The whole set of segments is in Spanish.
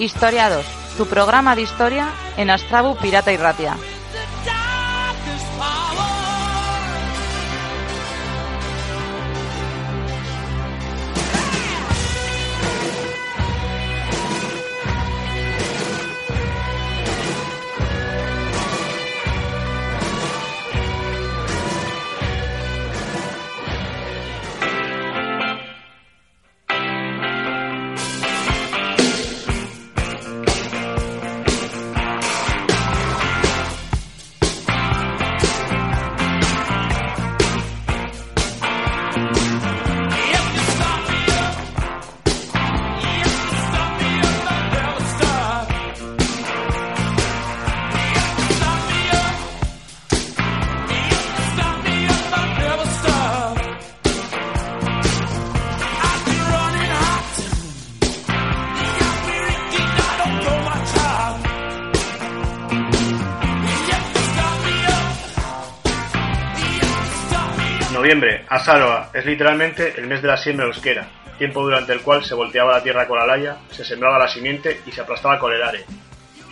Historia 2, tu programa de historia en Astrabu Pirata y Ratia. Asaroa, es literalmente el mes de la siembra euskera, tiempo durante el cual se volteaba la tierra con la laya, se sembraba la simiente y se aplastaba con el are.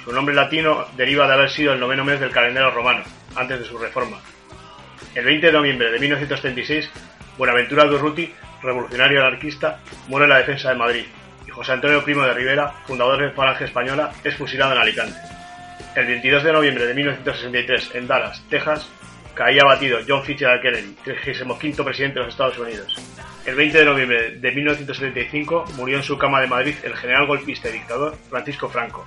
Su nombre latino deriva de haber sido el noveno mes del calendario romano, antes de su reforma. El 20 de noviembre de 1936, Buenaventura Durruti, revolucionario anarquista, muere en la defensa de Madrid, y José Antonio Primo de Rivera, fundador de Falange Española, es fusilado en Alicante. El 22 de noviembre de 1963, en Dallas, Texas, caía abatido John Fitzgerald Kennedy, 35 presidente de los Estados Unidos. El 20 de noviembre de 1975 murió en su cama de Madrid el general golpista y dictador Francisco Franco.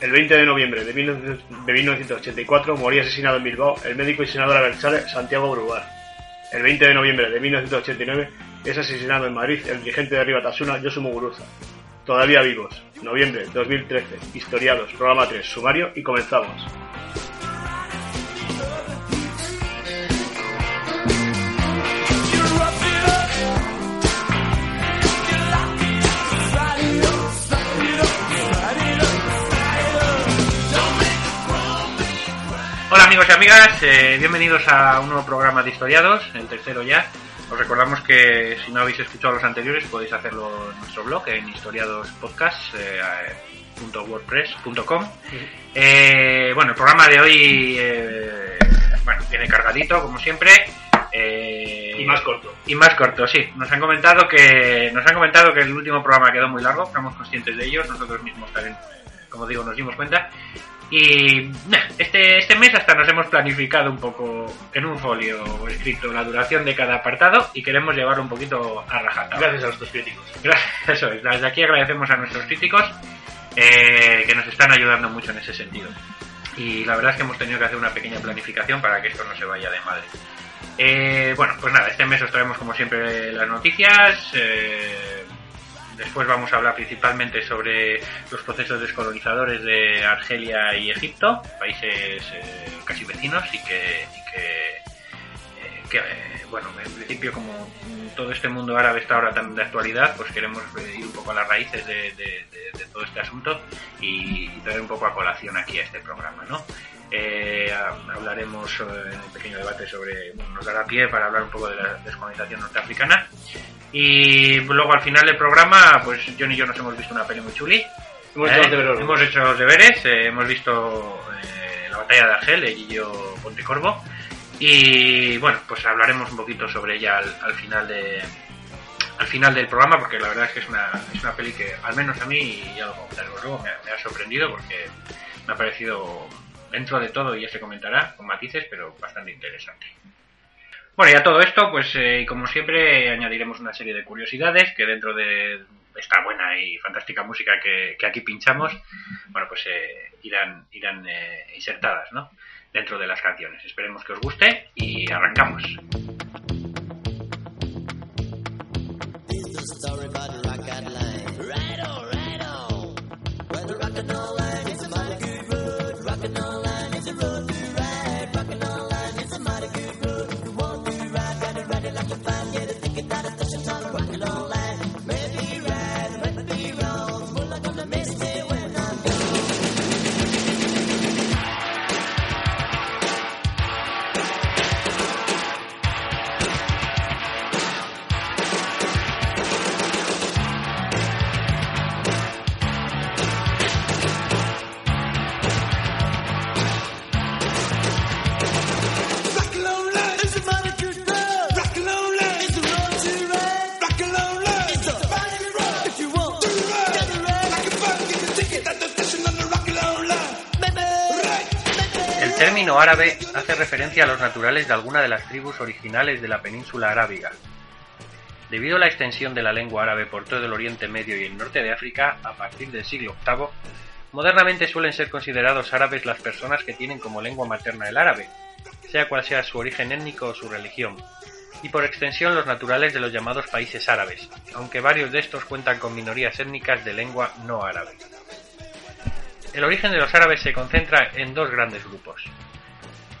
El 20 de noviembre de 19- de 1984 moría asesinado en Bilbao el médico y senador Abertzale Santiago Brugar. El 20 de noviembre de 1989 es asesinado en Madrid el dirigente de Ribatasuna Josu Muguruza. Todavía vivos. Noviembre 2013. Historiados. Programa 3. Sumario y comenzamos. Amigos y amigas, eh, bienvenidos a un nuevo programa de Historiados, el tercero ya. Os recordamos que si no habéis escuchado los anteriores podéis hacerlo en nuestro blog, en historiadospodcast.wordpress.com. Eh, bueno, el programa de hoy eh, bueno, viene cargadito, como siempre. eh, Y más corto. y más corto, sí. Nos han comentado que nos han comentado que el último programa quedó muy largo, somos conscientes de ellos, nosotros mismos también, como digo, nos dimos cuenta. Y nah, este, este mes hasta nos hemos planificado un poco en un folio escrito la duración de cada apartado y queremos llevarlo un poquito a rajatabla. Gracias a nuestros críticos. Gracias, eso es. Desde aquí agradecemos a nuestros críticos eh, que nos están ayudando mucho en ese sentido. Y la verdad es que hemos tenido que hacer una pequeña planificación para que esto no se vaya de madre. Eh, bueno, pues nada, este mes os traemos como siempre las noticias. eh, después vamos a hablar principalmente sobre los procesos descolonizadores de Argelia y Egipto, países eh, casi vecinos y que, eh, eh, bueno, en principio como todo este mundo árabe está ahora tan de actualidad, pues queremos ir un poco a las raíces de, todo este asunto y, y traer un poco a colación aquí a este programa, ¿no? Ha- hablaremos en un pequeño debate sobre, bueno, nos dará pie para hablar un poco de la descolonización norteafricana y luego al final del programa, pues John y yo nos hemos visto una peli muy chuli. Hemos ¿eh? hecho los deberes. Hemos hecho los deberes, eh, hemos visto eh, la batalla de Argel de Guillo Pontecorvo y bueno, pues hablaremos un poquito sobre ella al, al final de al final del programa porque la verdad es que es una, es una peli que al menos a mí, y ya lo comentaremos luego, me, me ha sorprendido porque me ha parecido dentro de todo, y ya se comentará, con matices, pero bastante interesante. Bueno, y a todo esto, pues eh, como siempre, añadiremos una serie de curiosidades que dentro de esta buena y fantástica música que, que aquí pinchamos, bueno, pues eh, irán, irán eh, insertadas, ¿no? Dentro de las canciones. Esperemos que os guste y arrancamos. Término árabe hace referencia a los naturales de alguna de las tribus originales de la península arábiga. Debido a la extensión de la lengua árabe por todo el Oriente Medio y el norte de África a partir del siglo VIII, modernamente suelen ser considerados árabes las personas que tienen como lengua materna el árabe, sea cual sea su origen étnico o su religión, y por extensión los naturales de los llamados países árabes, aunque varios de estos cuentan con minorías étnicas de lengua no árabe. El origen de los árabes se concentra en dos grandes grupos.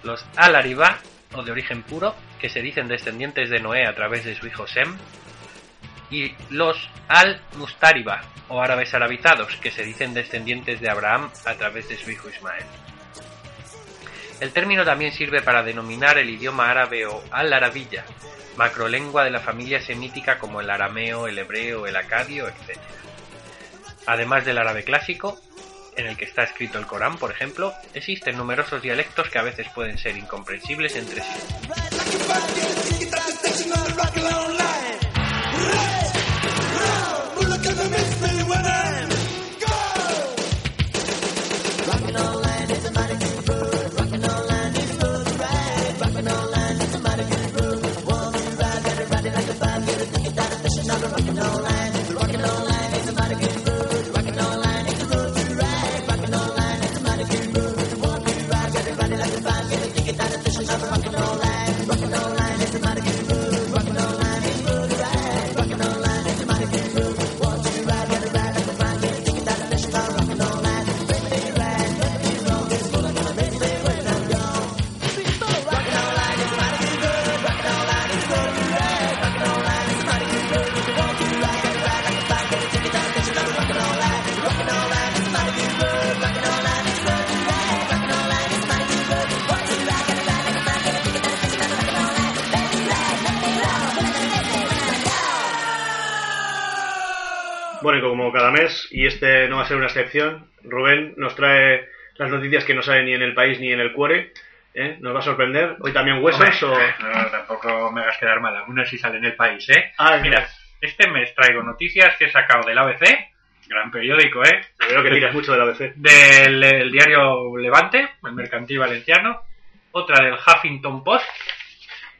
Los al-Aribá, o de origen puro, que se dicen descendientes de Noé a través de su hijo Sem, y los al-Mustariba, o árabes arabizados, que se dicen descendientes de Abraham a través de su hijo Ismael. El término también sirve para denominar el idioma árabe o al-arabilla, macrolengua de la familia semítica como el arameo, el hebreo, el acadio, etc. Además del árabe clásico, en el que está escrito el Corán, por ejemplo, existen numerosos dialectos que a veces pueden ser incomprensibles entre sí. Bueno, como cada mes, y este no va a ser una excepción, Rubén nos trae las noticias que no salen ni en el país ni en el cuore. ¿eh? Nos va a sorprender. Hoy también huesos o... Hombre, no, tampoco me hagas quedar mal, algunas sí salen en el país, ¿eh? Ah, Mira, este mes traigo noticias que he sacado del ABC, gran periódico, ¿eh? Veo que tiras mucho del ABC. Del el diario Levante, el mercantil valenciano, otra del Huffington Post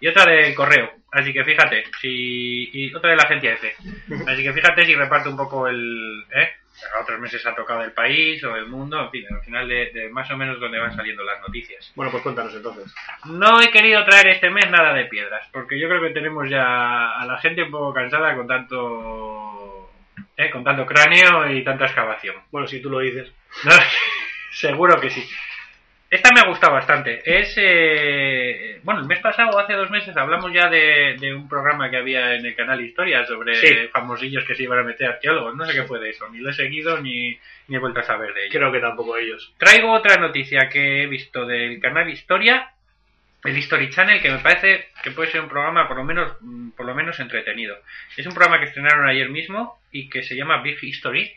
y otra del Correo. Así que fíjate, si y otra de la agencia EFE. Así que fíjate si reparte un poco el... ¿eh? Otros meses ha tocado el país o el mundo, en fin, al final de, de más o menos donde van saliendo las noticias. Bueno, pues cuéntanos entonces. No he querido traer este mes nada de piedras, porque yo creo que tenemos ya a la gente un poco cansada con tanto... ¿eh? con tanto cráneo y tanta excavación. Bueno, si tú lo dices. No, seguro que sí. Esta me ha gustado bastante. Es. eh, bueno, el mes pasado, hace dos meses, hablamos ya de, de un programa que había en el canal Historia sobre Sí. famosillos que se iban a meter arqueólogos. No sé qué fue de eso, ni lo he seguido ni, ni he vuelto a saber de ello. Creo que tampoco ellos. Traigo otra noticia que he visto del canal Historia, el History Channel, que me parece que puede ser un programa por lo menos, mm, por lo menos entretenido. Es un programa que estrenaron ayer mismo y que se llama Big History.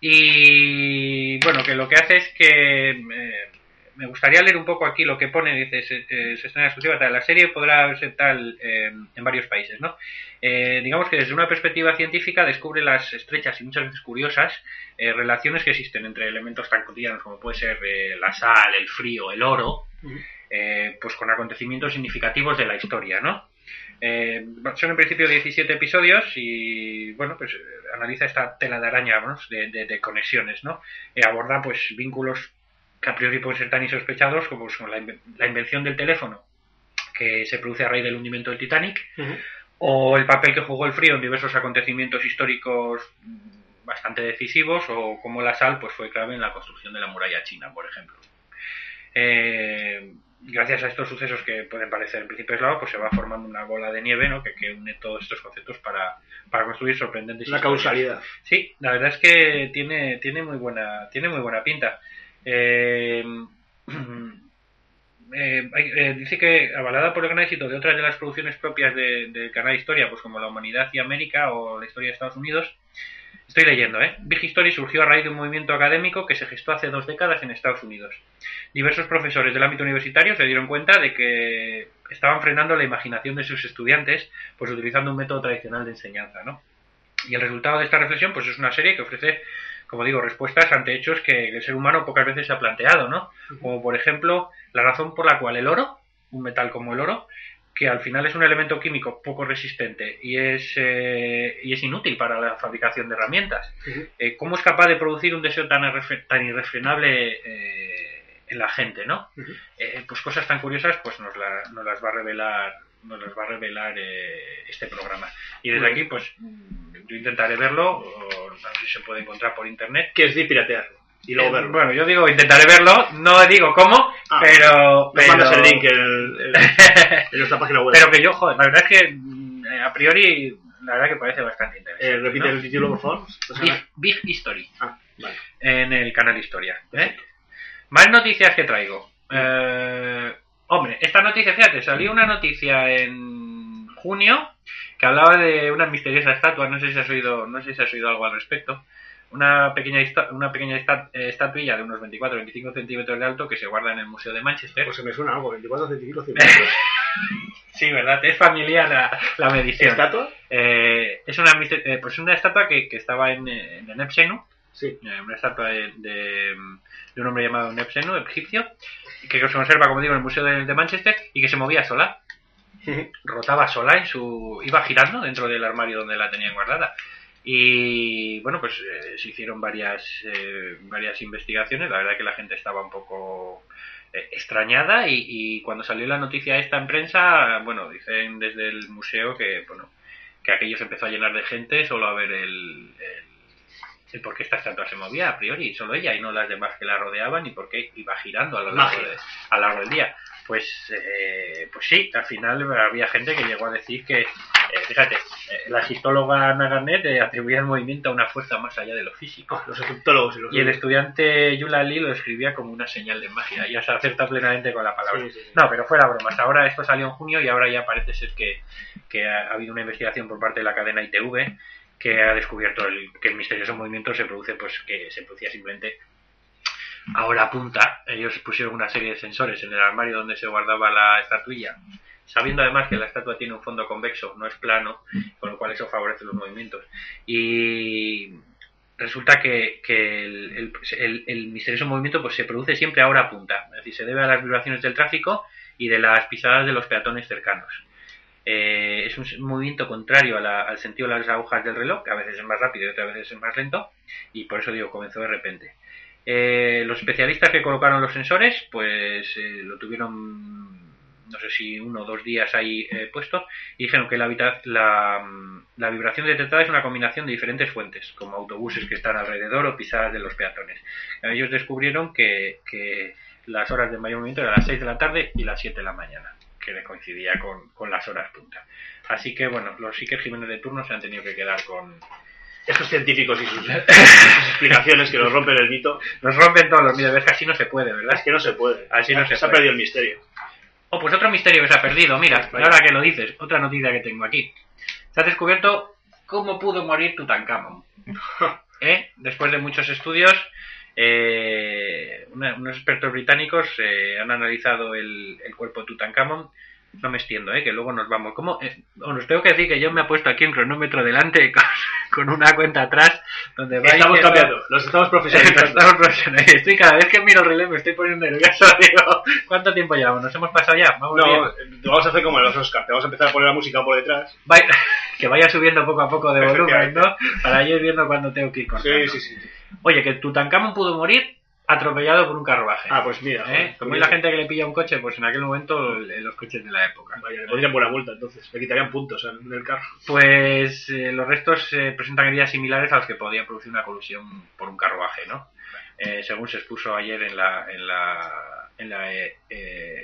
Y bueno, que lo que hace es que eh, me gustaría leer un poco aquí lo que pone, dice, se, eh, se estrena exclusiva tal. La serie podrá verse tal eh, en varios países, ¿no? Eh, digamos que desde una perspectiva científica descubre las estrechas y muchas veces curiosas relaciones que existen entre elementos tan cotidianos como puede ser la sal, el frío, el oro, eh, pues con acontecimientos significativos de la historia, ¿no? Son en principio 17 episodios y bueno, pues analiza esta tela de araña ¿no? de, de- de conexiones, ¿no? Aborda pues vínculos que a priori pueden ser tan insospechados como son la, la invención del teléfono que se produce a raíz del hundimiento del Titanic o el papel que jugó el frío en diversos acontecimientos históricos mm, bastante decisivos o como la sal pues fue clave en la construcción de la muralla china, por ejemplo. Eh, gracias a estos sucesos que pueden parecer en principio aislados, pues se va formando una bola de nieve ¿no? que, que une todos estos conceptos para, para construir sorprendentes historias. causalidad. Sí, la verdad es que tiene, tiene muy buena, tiene muy buena pinta. Eh, eh, eh, dice que avalada por el gran éxito de otras de las producciones propias de- del canal Historia, pues como La Humanidad y América o La Historia de Estados Unidos, estoy leyendo, ¿eh? Big History surgió a raíz de un movimiento académico que se gestó hace dos décadas en Estados Unidos. Diversos profesores del ámbito universitario se dieron cuenta de que estaban frenando la imaginación de sus estudiantes, pues utilizando un método tradicional de enseñanza, ¿no? Y el resultado de esta reflexión, pues es una serie que ofrece, como digo, respuestas ante hechos que el ser humano pocas veces se ha planteado, ¿no? Como por ejemplo, la razón por la cual el oro, un metal como el oro, que al final es un elemento químico poco resistente y es, eh, y es inútil para la fabricación de herramientas, eh, ¿cómo es capaz de producir un deseo tan, tan irrefrenable eh, en la gente, ¿no? Eh, pues cosas tan curiosas, pues nos, la- nos las va a revelar nos las va a revelar este programa. Y desde aquí, pues yo intentaré verlo, si se puede encontrar por internet. Que es de piratearlo. Y luego Eh, verlo. Bueno, yo digo intentaré verlo, no digo cómo, Ah, pero, pero, mandas el link en, el- en- en nuestra página web. pero que yo, joder, la verdad es que mm, a priori, la verdad que parece bastante interesante. Eh, repite ¿no? el título, por favor. Big, Big History. Ah, vale. en el canal Historia. ¿eh? Más noticias que traigo. Eh, hombre, esta noticia, fíjate, salió una noticia en junio que hablaba de una misteriosa estatua, no sé si has oído, no sé si has oído algo al respecto. Una pequeña, una pequeña eh, estatuilla de unos 24-25 centímetros de alto que se guarda en el Museo de Manchester. Pues se me suena algo, 24 centímetros. sí, ¿verdad? Es familiar la, la medición. ¿Estatua? Eh, es una, eh, pues una estatua que, que estaba en, eh, en Epsenu, Sí. eh, una estatua de, de, de un hombre llamado Nepsenu, egipcio, que se conserva, como digo, en el Museo de, de Manchester y que se movía sola, rotaba sola en su. iba girando dentro del armario donde la tenían guardada. Y bueno, pues eh, se hicieron varias, eh, varias investigaciones. La verdad que la gente estaba un poco eh, extrañada y, y cuando salió la noticia esta en prensa, bueno, dicen desde el museo que, bueno, que aquello se empezó a llenar de gente solo a ver el, el, el por qué esta estatua se movía a priori, solo ella y no las demás que la rodeaban y por qué iba girando a lo largo, de- a lo largo del día. Pues, eh, pues sí, al final había gente que llegó a decir que, eh, fíjate, eh, la egiptóloga Ana eh, atribuía el movimiento a una fuerza más allá de lo físico. Los egiptólogos y los. Y el estudiante Yulali lo escribía como una señal de magia. Ya se acerta plenamente con la palabra. Sí, sí, sí. No, pero fuera bromas. Ahora esto salió en junio y ahora ya parece ser que, que ha, ha habido una investigación por parte de la cadena ITV que ha descubierto el, que el misterioso movimiento se produce, pues que se producía simplemente a hora punta. Ellos pusieron una serie de sensores en el armario donde se guardaba la estatuilla, sabiendo además que la estatua tiene un fondo convexo, no es plano, con lo cual eso favorece los movimientos. Y resulta que, el, misterioso movimiento pues se produce siempre a hora punta, es decir, se debe a las vibraciones del tráfico y de las pisadas de los peatones cercanos. Eh, es un movimiento contrario al sentido de las agujas del reloj, que a veces es más rápido y otras veces es más lento, y por eso digo, comenzó de repente. Eh, los especialistas que colocaron los sensores, pues eh, lo tuvieron, no sé si uno o dos días ahí eh, puesto, y dijeron que la, la, mm, la vibración detectada es una combinación de diferentes fuentes, como autobuses que están alrededor o pisadas de los peatones. Ellos descubrieron que, que las horas de mayor movimiento eran las 6 de la tarde y las 7 de la mañana, que le coincidía con, con las horas punta. Así que, bueno, los Iker Jiménez de turno se han tenido que quedar con... Estos científicos y sus, sus explicaciones que nos rompen el mito. Nos rompen todos los miedos, ves que así no se puede, ¿verdad? Es que no se puede. Así no se ha puede. perdido el misterio. Oh, pues otro misterio que se ha perdido, mira, Vaya. ahora que lo dices, otra noticia que tengo aquí. Se ha descubierto cómo pudo morir Tutankamón. ¿Eh? Después de muchos estudios, eh, una- unos expertos británicos eh, han analizado el, el cuerpo de Tutankamón. No me extiendo, ¿eh? que luego nos vamos. ¿Cómo? Eh, os tengo que decir que yo me he puesto aquí un cronómetro delante con, con una cuenta atrás donde va Estamos cambiando. Los estamos profesionalizando. Estamos profesionales. Estoy cada vez que miro el reloj me estoy poniendo nervioso. Digo, ¿cuánto tiempo llevamos? ¿Nos hemos pasado ya? Vamos bien. No, eh, vamos a hacer como en los Oscars. Vamos a empezar a poner la música por detrás. Que vaya subiendo poco a poco de volumen. ¿no? Para ir viendo cuando tengo que ir cortando. Sí, sí, sí. Oye, que Tutankamón pudo morir atropellado por un carruaje. Ah, pues mira. ¿Eh? Como es la gente que le pilla un coche, pues en aquel momento eh, los coches de la época. Vaya, le pondrían buena multa entonces. Le quitarían puntos del carro. Pues eh, los restos eh, presentan heridas similares a los que podía producir una colusión por un carruaje, ¿no? Según se expuso ayer en la en la en la,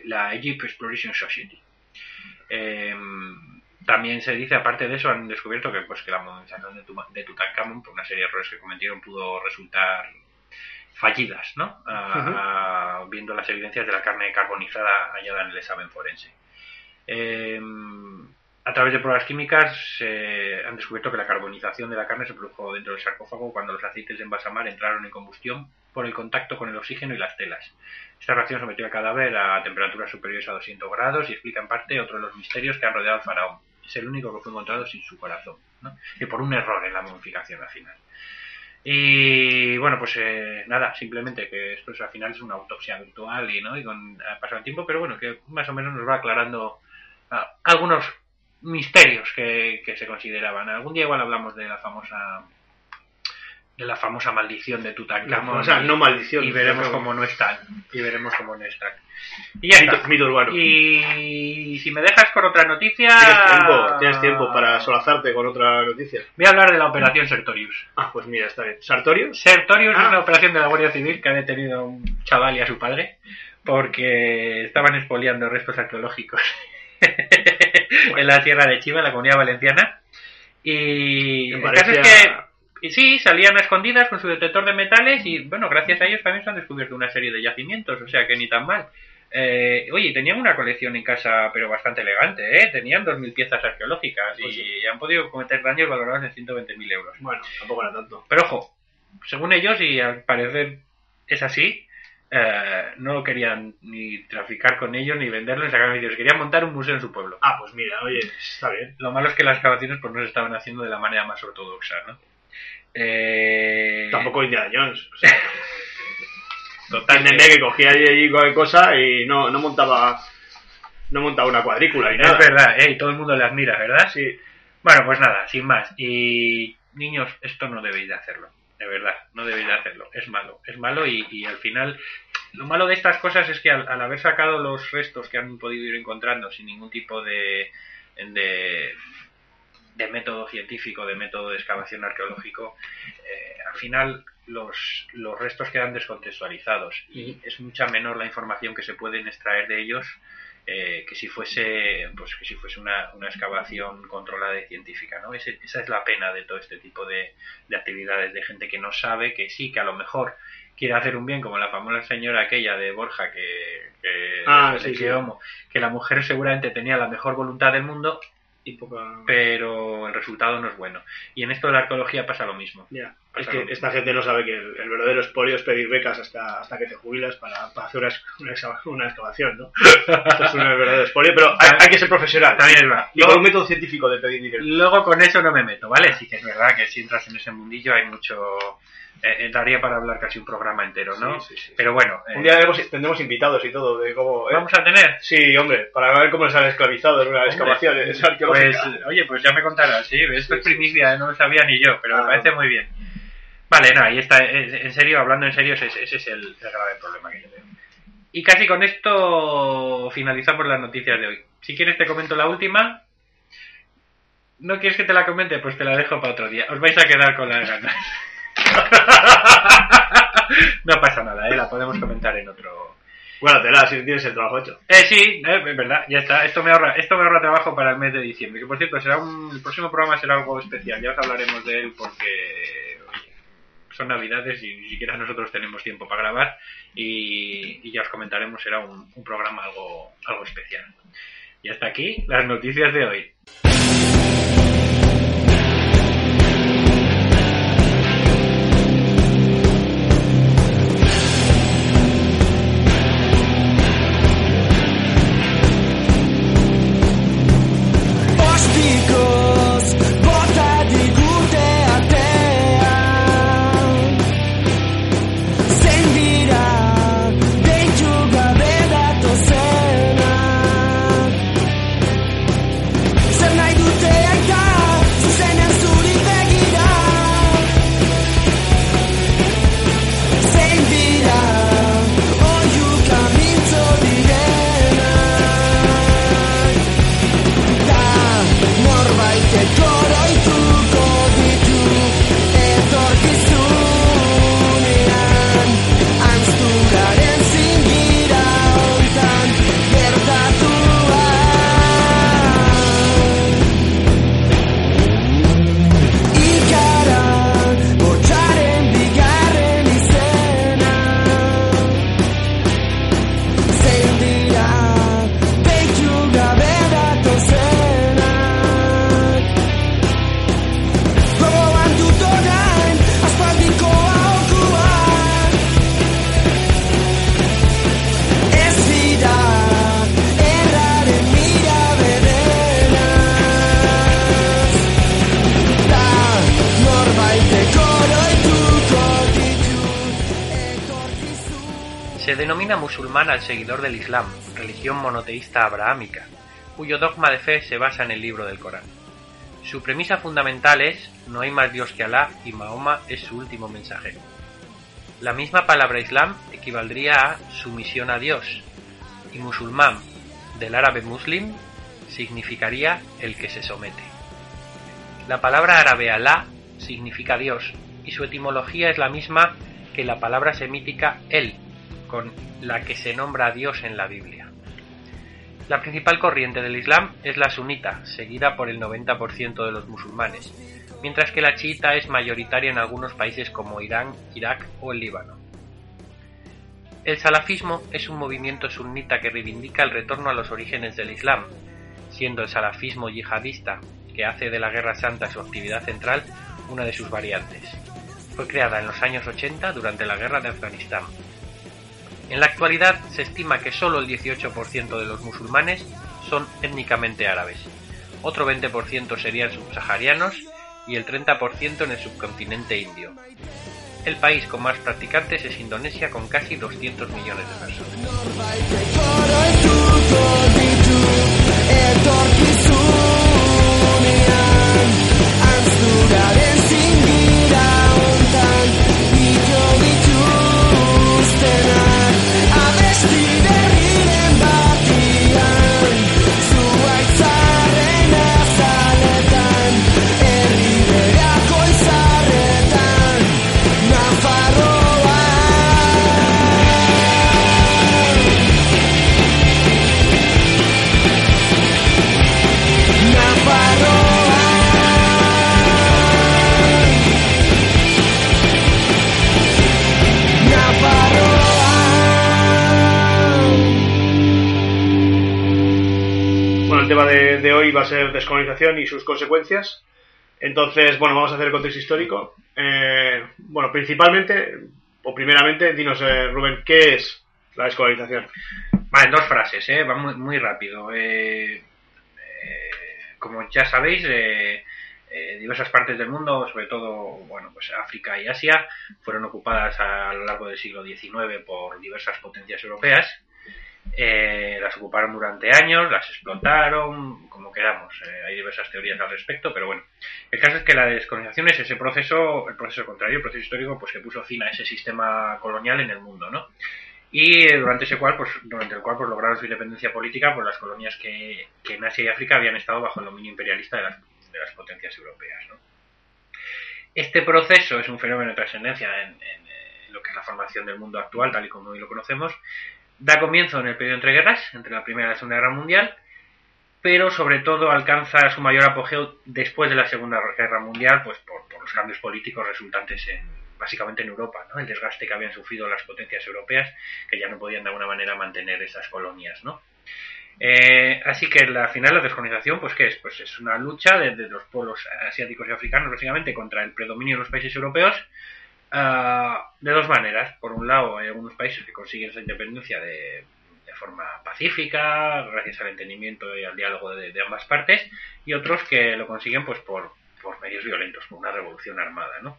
la Egypt Exploration Society. Eh, también se dice, aparte de eso, han descubierto que pues que la Tuma- de Tutankamón, por una serie de errores que cometieron, pudo resultar fallidas, ¿no? A- a- viendo las evidencias de la carne carbonizada hallada en el examen forense. Eh, a través de pruebas químicas eh, han descubierto que la carbonización de la carne se produjo dentro del sarcófago cuando los aceites de embalsamar entraron en combustión por el contacto con el oxígeno y las telas. Esta reacción sometió al cadáver a temperaturas superiores a 200 grados y explica en parte otro de los misterios que han rodeado al faraón. Es el único que fue encontrado sin su corazón, ¿no? y por un error en la momificación al final. Y bueno, pues eh, nada, simplemente que esto es, al final es una autopsia virtual y, ¿no? y con ha pasado el tiempo, pero bueno, que más o menos nos va aclarando ah, algunos misterios que, que se consideraban. Algún día igual hablamos de la famosa la famosa maldición de Tutankamón O sea, no maldición. y veremos cómo no están y veremos cómo no están y ya está mito urbano. y si me dejas con otra noticia ¿Tienes tiempo? ¿Tienes tiempo para solazarte con otra noticia? voy a hablar de la operación Sertorius Ah, pues mira, está bien. ¿Sartorius? Sertorius es Ah. una operación de la Guardia Civil que ha detenido a un chaval y a su padre porque estaban expoliando restos arqueológicos en la Sierra de Chiva, en la Comunidad Valenciana. Y el caso es que y sí, salían a escondidas con su detector de metales y bueno, gracias a ellos también se han descubierto una serie de yacimientos, o sea que ni tan mal. Eh, oye, tenían una colección en casa, pero bastante elegante, ¿eh? Tenían 2.000 piezas arqueológicas Pues y han podido cometer daños valorados en 120.000 euros. Bueno, tampoco era tanto. Pero ojo, según ellos, y al parecer es así, eh, no lo querían ni traficar con ellos ni venderlo ni sacar vídeos, querían montar un museo en su pueblo. Ah, pues mira, oye, está bien. Lo malo es que las excavaciones pues no se estaban haciendo de la manera más ortodoxa, ¿no? Eh, Tampoco Indiana Jones. O sea, total, nene que cogía allí, allí cualquier cosa y no, no montaba no montaba una cuadrícula es nada. verdad, ¿eh? y todo el mundo le admira, ¿verdad? Sí. Bueno, pues nada, sin más. Y niños, esto no debéis de hacerlo. De verdad, no debéis de hacerlo. Es malo, es malo y, y al final... Lo malo de estas cosas es que al, al haber sacado los restos que han podido ir encontrando sin ningún tipo de, de, de método científico, de método de excavación arqueológico, eh, al final los, los restos quedan descontextualizados y es mucha menor la información que se pueden extraer de ellos eh, que si fuese pues que si fuese una, una excavación controlada y científica no Ese- esa es la pena de todo este tipo de, de actividades de gente que no sabe que sí que a lo mejor quiere hacer un bien como la famosa señora aquella de Borja que, que Ah, sí, sí. Que la mujer seguramente tenía la mejor voluntad del mundo Y poca... pero el resultado no es bueno y en esto de la arqueología pasa lo mismo Ya. Pasa Es que mismo. esta gente no sabe que el, el verdadero espolio es pedir becas hasta, hasta que te jubilas para, para hacer una, una, excava- una excavación, ¿no? Esto es un verdadero espolio, pero hay, hay que ser profesional. También es verdad. Y con un método científico de pedir dinero. Luego con eso no me meto, ¿vale? Sí que es verdad que si entras en ese mundillo hay mucho... Eh, daría para hablar casi un programa entero, ¿no? Sí, sí, sí. Pero bueno, Un eh, día haremos- tendremos invitados y todo de cómo... ¿eh? vamos a tener... Sí, hombre, para ver cómo les han esclavizado en una excavación es Pues, oye, pues ya me contarás, sí, esto es sí, primicia, no lo sabía ni yo, pero Ah. me parece muy bien. Vale, no, ahí está, en serio, hablando en serio, ese, ese es el, el grave problema que yo veo. Y casi con esto finalizamos las noticias de hoy. Si quieres te comento la última. ¿No quieres que te la comente? Pues te la dejo para otro día. Os vais a quedar con las ganas. no pasa nada, ¿eh? la podemos comentar en otro, Bueno, tela, si tienes el trabajo hecho. eh, sí, eh, es verdad, ya está. Esto me ahorra, esto me ahorra trabajo para el mes de diciembre. Que por cierto, será un, el próximo programa será algo especial. Ya os hablaremos de él porque son navidades y ni siquiera nosotros tenemos tiempo para grabar. Y, y ya os comentaremos, será un, un programa algo, algo especial. Y hasta aquí las noticias de hoy. Se denomina musulmán al seguidor del Islam, religión monoteísta abrahámica, cuyo dogma de fe se basa en el libro del Corán. Su premisa fundamental es no hay más Dios que Alá y Mahoma es su último mensajero. La misma palabra Islam equivaldría a sumisión a Dios y musulmán del árabe muslim significaría el que se somete. La palabra árabe Alá significa Dios y su etimología es la misma que la palabra semítica El, con la que se nombra a Dios en la Biblia. La principal corriente del Islam es la sunita, seguida por el 90% de los musulmanes, mientras que la chiita es mayoritaria en algunos países como Irán, Irak o el Líbano. El salafismo es un movimiento sunita que reivindica el retorno a los orígenes del Islam, siendo el salafismo yihadista, que hace de la Guerra Santa su actividad central, una de sus variantes. Fue creada en los años 80 durante la Guerra de Afganistán. En la actualidad se estima que solo el 18% de los musulmanes son étnicamente árabes. Otro 20% serían subsaharianos y el 30% en el subcontinente indio. El país con más practicantes es Indonesia con casi 200 millones de personas. De descolonización y sus consecuencias. Entonces, bueno, vamos a hacer el contexto histórico. Eh, bueno, principalmente, o primeramente, dinos, eh, Rubén, ¿qué es la descolonización? Vale, dos frases, ¿eh? va muy, muy rápido. Eh, como ya sabéis, diversas partes del mundo, sobre todo bueno, pues África y Asia, fueron ocupadas a, lo largo del siglo XIX por diversas potencias europeas. Eh, las ocuparon durante años, las explotaron, como queramos. Eh, hay diversas teorías al respecto, pero bueno. El caso es que la descolonización es ese proceso, el proceso contrario, el proceso histórico, pues que puso fin a ese sistema colonial en el mundo, ¿no? y eh, durante ese cual pues durante el cual pues lograron su independencia política pues las colonias que, que en Asia y África habían estado bajo el dominio imperialista de las, de las potencias europeas ¿no? este proceso es un fenómeno de trascendencia en, lo que es la formación del mundo actual tal y como hoy lo conocemos da comienzo en el periodo entre guerras entre la primera y la segunda guerra mundial pero sobre todo alcanza su mayor apogeo después de la segunda guerra mundial pues por, los cambios políticos resultantes en básicamente en Europa, ¿no? el desgaste que habían sufrido las potencias europeas, que ya no podían de alguna manera mantener esas colonias. ¿no? Eh, así que la final la descolonización, pues ¿qué es? Pues es una lucha de, de los pueblos asiáticos y africanos, básicamente, contra el predominio de los países europeos, uh, de dos maneras. Por un lado, hay algunos países que consiguen esa independencia de, forma pacífica, gracias al entendimiento y al diálogo de, ambas partes, y otros que lo consiguen pues por, por medios violentos, por una revolución armada, ¿no?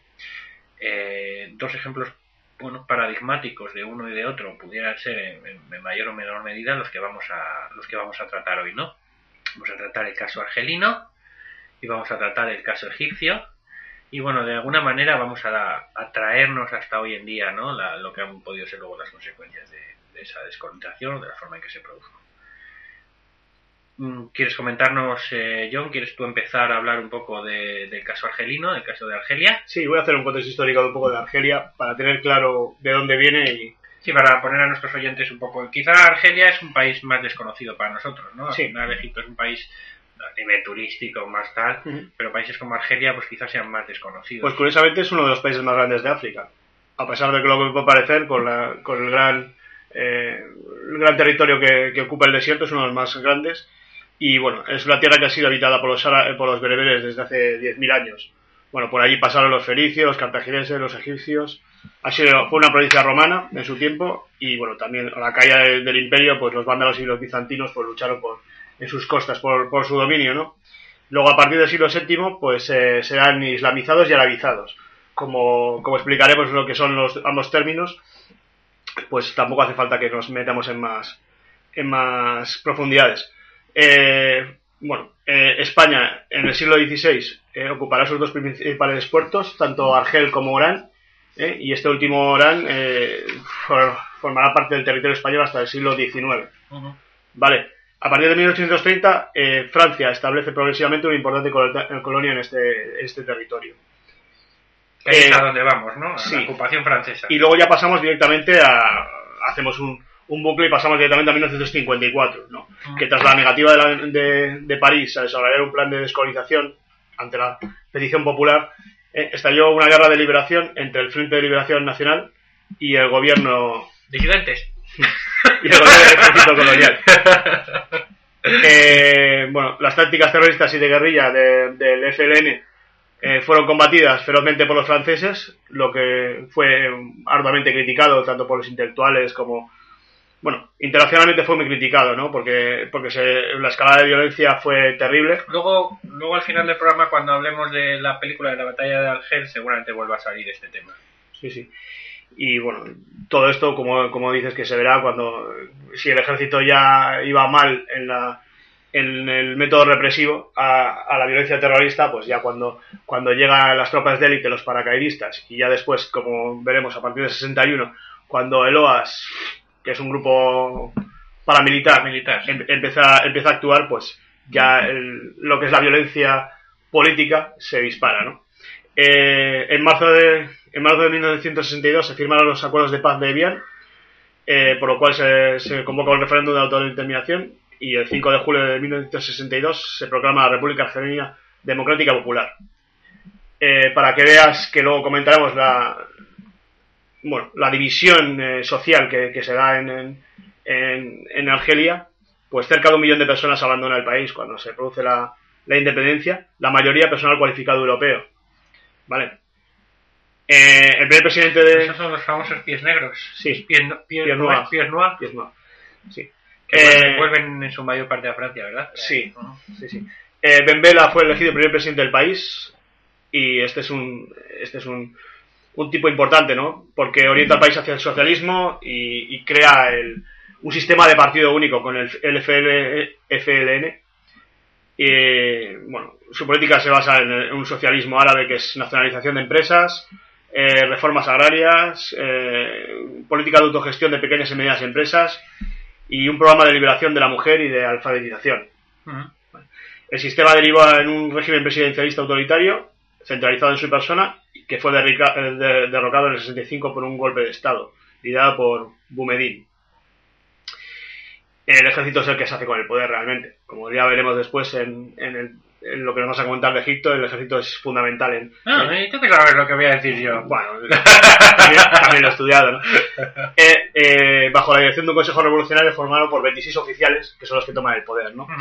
Eh, dos ejemplos bueno, paradigmáticos de uno y de otro pudieran ser en, en, mayor o menor medida los que vamos a los que vamos a tratar hoy, ¿no? Vamos a tratar el caso argelino y vamos a tratar el caso egipcio y bueno, de alguna manera vamos a, a traernos hasta hoy en día, ¿no? La, lo que han podido ser luego las consecuencias de, de esa descolonización, de la forma en que se produjo. ¿Quieres comentarnos, eh, John? ¿Quieres tú empezar a hablar un poco de, del caso argelino, del caso de Argelia? Sí, voy a hacer un contexto histórico de un poco de Argelia para tener claro de dónde viene y... Sí, para poner a nuestros oyentes un poco... Quizá Argelia es un país más desconocido para nosotros, ¿no? Al sí. final Egipto es un país a nivel turístico, más tal, uh -huh. pero países como Argelia pues quizás sean más desconocidos. Pues curiosamente es uno de los países más grandes de África, a pesar de que lo que puede parecer con, la, con el gran... Eh, el gran territorio que, que ocupa el desierto es uno de los más grandes y bueno, es una tierra que ha sido habitada por los, por los bereberes desde hace 10.000 años. Bueno, por allí pasaron los fericios, los cartagineses, los egipcios. Ha sido, fue una provincia romana en su tiempo y bueno, también a la caída del, del imperio, pues los vándalos y los bizantinos pues lucharon por, en sus costas por, por su dominio, ¿no? Luego a partir del siglo VII pues eh, serán islamizados y arabizados, como, como explicaremos lo que son los ambos términos. pues tampoco hace falta que nos metamos en más, en más profundidades. Eh, bueno, eh, España en el siglo XVI eh, ocupará sus dos principales puertos, tanto Argel como Orán, eh, y este último Orán for- formará parte del territorio español hasta el siglo XIX. Vale, a partir de 1830 eh, Francia establece progresivamente una importante colo- colonia en este, en este territorio. Que ahí es Eh, a donde vamos, ¿no? A sí. la ocupación francesa. Y luego ya pasamos directamente a. Hacemos un, un bucle y pasamos directamente a 1954, ¿no? Que tras la negativa de, la- de- de París a desarrollar un plan de descolonización ante la petición popular, eh, estalló una guerra de liberación entre el Frente de Liberación Nacional y el gobierno Disidentes. y el gobierno del ejército colonial. Eh, bueno, las tácticas terroristas y de guerrilla de- del FLN eh, fueron combatidas ferozmente por los franceses, lo que fue arduamente criticado tanto por los intelectuales como, bueno, internacionalmente fue muy criticado, ¿no? Porque, porque se- la escalada de violencia fue terrible. Luego, luego al final del programa, cuando hablemos de la película de la batalla de Alger, seguramente vuelva a salir este tema. Sí, sí. Y bueno, todo esto, como, como dices, que se verá cuando, si el ejército ya iba mal en la en el método represivo a, a la violencia terrorista, pues ya cuando, cuando llegan las tropas de élite, los paracaidistas, y ya después, como veremos a partir de 61, cuando el OAS, que es un grupo paramilitar, Militar. em- empieza, empieza a actuar, pues ya el- lo que es la violencia política se dispara, ¿no? Eh, en, marzo de, en marzo de 1962 se firmaron los acuerdos de paz de Evian, eh, por lo cual se, convoca un referéndum de autodeterminación y el 5 de julio de 1962 se proclama la República Argelina Democrática Popular. Eh, para que veas que luego comentaremos la, bueno, la división social que, se da en, en, en- en Argelia, pues cerca de un millón de personas abandona el país cuando se produce la, la independencia, la mayoría personal cualificado europeo. ¿Vale? Eh, el primer presidente de... Esos son los famosos pies negros. Sí. Pies, no- pies, Pies noirs. Pies noirs, Diez más. Sí. que Eh, vuelven, en su mayor parte a Francia, ¿verdad? Sí. Ujú. Sí, sí. Eh, Ben Bella fue elegido primer presidente del país y este es un este es un, un tipo importante, ¿no? Porque orienta al país hacia el socialismo y, y crea el, un sistema de partido único con el, el FL FLN. Y, bueno, su política se basa en, un socialismo árabe que es nacionalización de empresas, eh, reformas agrarias, eh, política de autogestión de pequeñas y medianas empresas y un programa de liberación de la mujer y de alfabetización. El sistema deriva en un régimen presidencialista autoritario, centralizado en su persona, que fue derrica- eh, de- derrocado en el 65 por un golpe de Estado, liderado por Boumediene. El ejército es el que se hace con el poder realmente. Como ya veremos después en, en el- en lo que nos vas a comentar de Egipto, el ejército es fundamental en... Ah, ¿y tú qué sabes lo que voy a decir yo? Bueno, también, también lo he estudiado, ¿no? Eh, eh, bajo la dirección de un consejo revolucionario formado por 26 oficiales, que son los que toman el poder, ¿no? Ujú.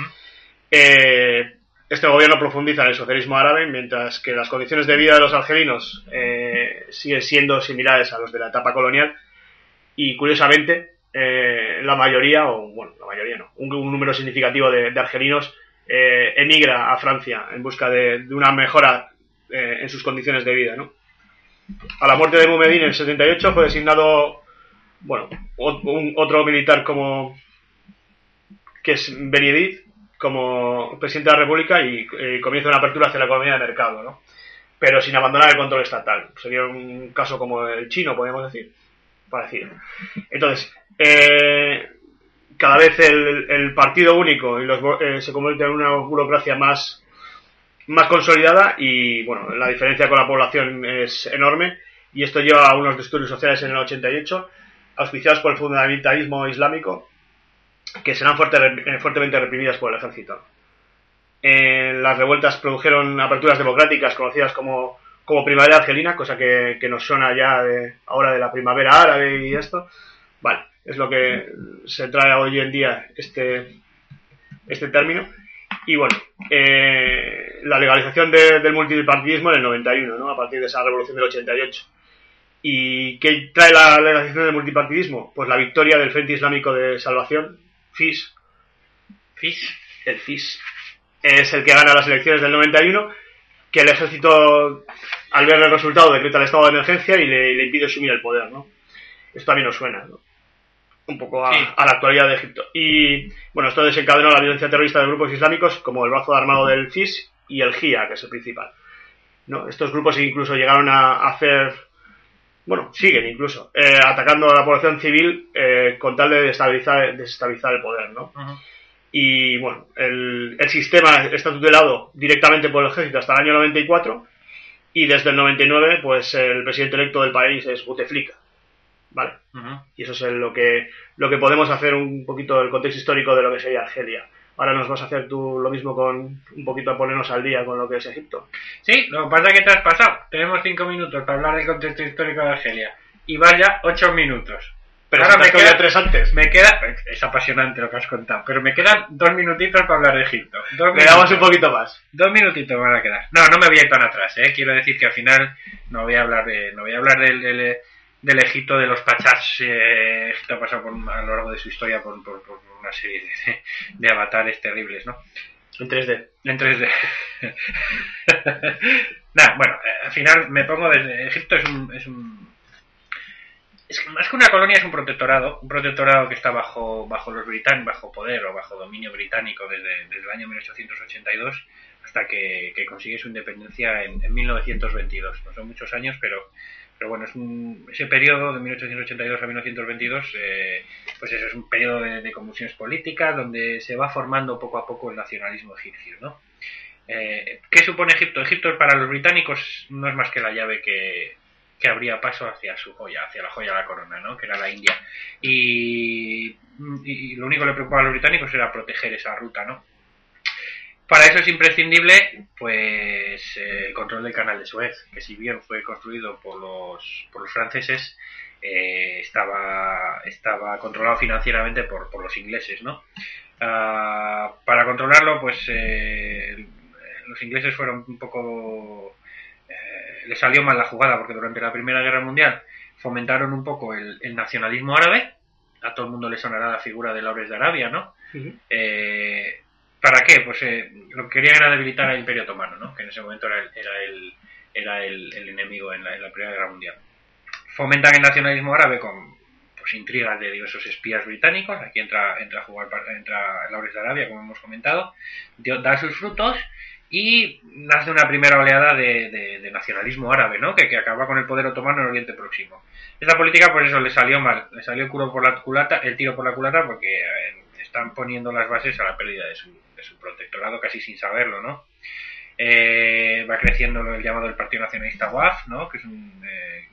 Eh, este gobierno profundiza en el socialismo árabe, mientras que las condiciones de vida de los argelinos eh, siguen siendo similares a los de la etapa colonial. Y curiosamente, eh, la mayoría, o bueno, la mayoría no, un, número significativo de, de argelinos eh, emigra a Francia en busca de, una mejora eh, en sus condiciones de vida, ¿no? A la muerte de Boumediene en el 78 fue designado, bueno, un- otro militar como que es Benedit, como presidente de la República y comienza una apertura hacia la economía de mercado, ¿no? Pero sin abandonar el control estatal. Sería un caso como el chino, podemos decir. Parecido. Entonces, eh, cada vez el, partido único y los, eh, se convierte en una burocracia más, más consolidada y, bueno, la diferencia con la población es enorme y esto lleva a unos disturbios sociales en el 88, auspiciados por el fundamentalismo islámico, que serán eh, fuertemente reprimidas por el ejército. Eh, las revueltas produjeron aperturas democráticas conocidas como, como primavera argelina, cosa que, que nos suena ya de, ahora de la primavera árabe y esto. Vale, es lo que se trae hoy en día este, este término. Y bueno, eh, la legalización de- del multipartidismo en el 91, ¿no? a partir de esa revolución del 88. ¿Y qué trae la legalización del multipartidismo? Pues la victoria del Frente Islámico de Salvación, FIS, Fish. el FIS, es el que gana las elecciones del 91, que el ejército, al ver el resultado, decreta el estado de emergencia y le, le impide asumir el poder, ¿no? Esto a mí no suena, ¿no? Un poco a, Sí. a la actualidad de Egipto. Y bueno, esto desencadenó la violencia terrorista de grupos islámicos como el brazo armado del CIS y el GIA, que es el principal. ¿no? Estos grupos incluso llegaron a hacer, bueno, siguen incluso, eh, atacando a la población civil eh, con tal de desestabilizar, desestabilizar el poder. ¿no? Y bueno, el, el sistema está tutelado directamente por el ejército hasta el año 94 y desde el 99 pues el presidente electo del país es Bouteflika. ¿Vale? Y eso es el- lo que, lo que podemos hacer un poquito del contexto histórico de lo que sería Argelia. Ahora nos vas a hacer tú lo mismo con un poquito a ponernos al día con lo que es Egipto. Sí, lo que pasa es que te has pasado. Tenemos cinco minutos para hablar del contexto histórico de Argelia. Y vaya ocho minutos. Pero Ahora me queda- tres antes. Me queda... Es apasionante lo que has contado, pero me quedan dos minutitos para hablar de Egipto. Le damos un poquito más. Dos minutitos me van a quedar. No, no me voy a ir tan atrás, ¿eh? Quiero decir que al final no voy a hablar de, no voy a hablar del, del, del Egipto de los pachás. Eh, Egipto ha pasado por- a lo largo de su historia por, por- por una serie de, de avatares terribles, ¿no? En 3D. En 3D. Nada, bueno, eh, al final me pongo desde Egipto es un, es un es que más que una colonia es un protectorado, un protectorado que está bajo bajo los británicos, bajo poder o bajo dominio británico desde, desde el año 1882 hasta que, que consigue su independencia en, en 1922. No son muchos años, pero pero bueno, es un, ese periodo de 1882 a 1922, eh, pues eso es un periodo de, convulsiones políticas donde se va formando poco a poco el nacionalismo egipcio, ¿no? Eh, ¿Qué supone Egipto? Egipto para los británicos no es más que la llave que, que abría paso hacia su joya, hacia la joya de la corona, ¿no? Que era la India. Y, y lo único que le preocupaba a los británicos era proteger esa ruta, ¿no? Para eso es imprescindible, pues, el control del canal de Suez, que si bien fue construido por los, por los franceses, eh, estaba, estaba controlado financieramente por, por los ingleses, ¿no? Ah, para controlarlo, pues, eh, los ingleses fueron un poco... Eh, les salió mal la jugada, porque durante la Primera Guerra Mundial fomentaron un poco el, el nacionalismo árabe. A todo el mundo le sonará la figura de Laures de Arabia, ¿no? ¿Para qué? Pues eh, lo que querían era debilitar al Imperio Otomano, ¿no? que en ese momento era el, era el, el, enemigo en la, en la Primera Guerra Mundial. Fomentan el nacionalismo árabe con pues, intrigas de diversos espías británicos. Aquí entra, entra a jugar entra Laures de Arabia, como hemos comentado, dio- da sus frutos y nace una primera oleada de, de- de nacionalismo árabe, ¿no? Que, que acaba con el poder otomano en Oriente Próximo. Esta política, pues eso, le salió mal, le salió el culo por la culata, el tiro por la culata, porque eh, están poniendo las bases a la pérdida de su, de su protectorado casi sin saberlo, ¿no? Eh, va creciendo el llamado el Partido Nacionalista WAF, ¿no? Que es un eh,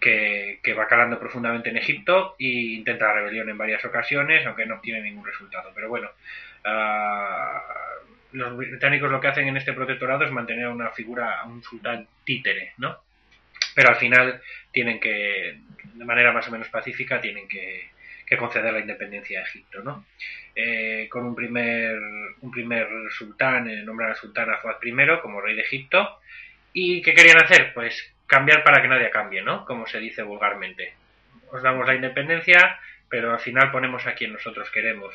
que, va calando profundamente en Egipto e intenta la rebelión en varias ocasiones, aunque no obtiene ningún resultado. Pero bueno, ah, los británicos lo que hacen en este protectorado es mantener una figura, un sultán títere, ¿no? Pero al final tienen que, de manera más o menos pacífica, tienen que, que conceder la independencia a Egipto, ¿no? Eh, con un primer, un primer sultán, eh, nombran al sultán Afuad I como rey de Egipto. ¿Y qué querían hacer? Pues cambiar para que nadie cambie, ¿no? Como se dice vulgarmente. Os damos la independencia, pero al final ponemos a quien nosotros queremos.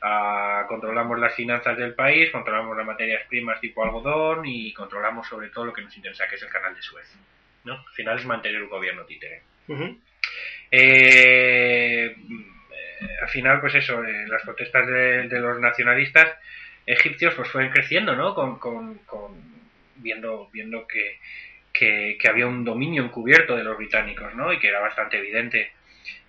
Ah, controlamos las finanzas del país, controlamos las materias primas tipo algodón y controlamos sobre todo lo que nos interesa, que es el canal de Suez. ¿no? Al final es mantener un gobierno títere. Eh, al final, pues eso, eh, las protestas de, los nacionalistas egipcios pues fueron creciendo, ¿no? Con, con- viendo, viendo que, que, que había un dominio encubierto de los británicos, ¿no? Y que era bastante evidente.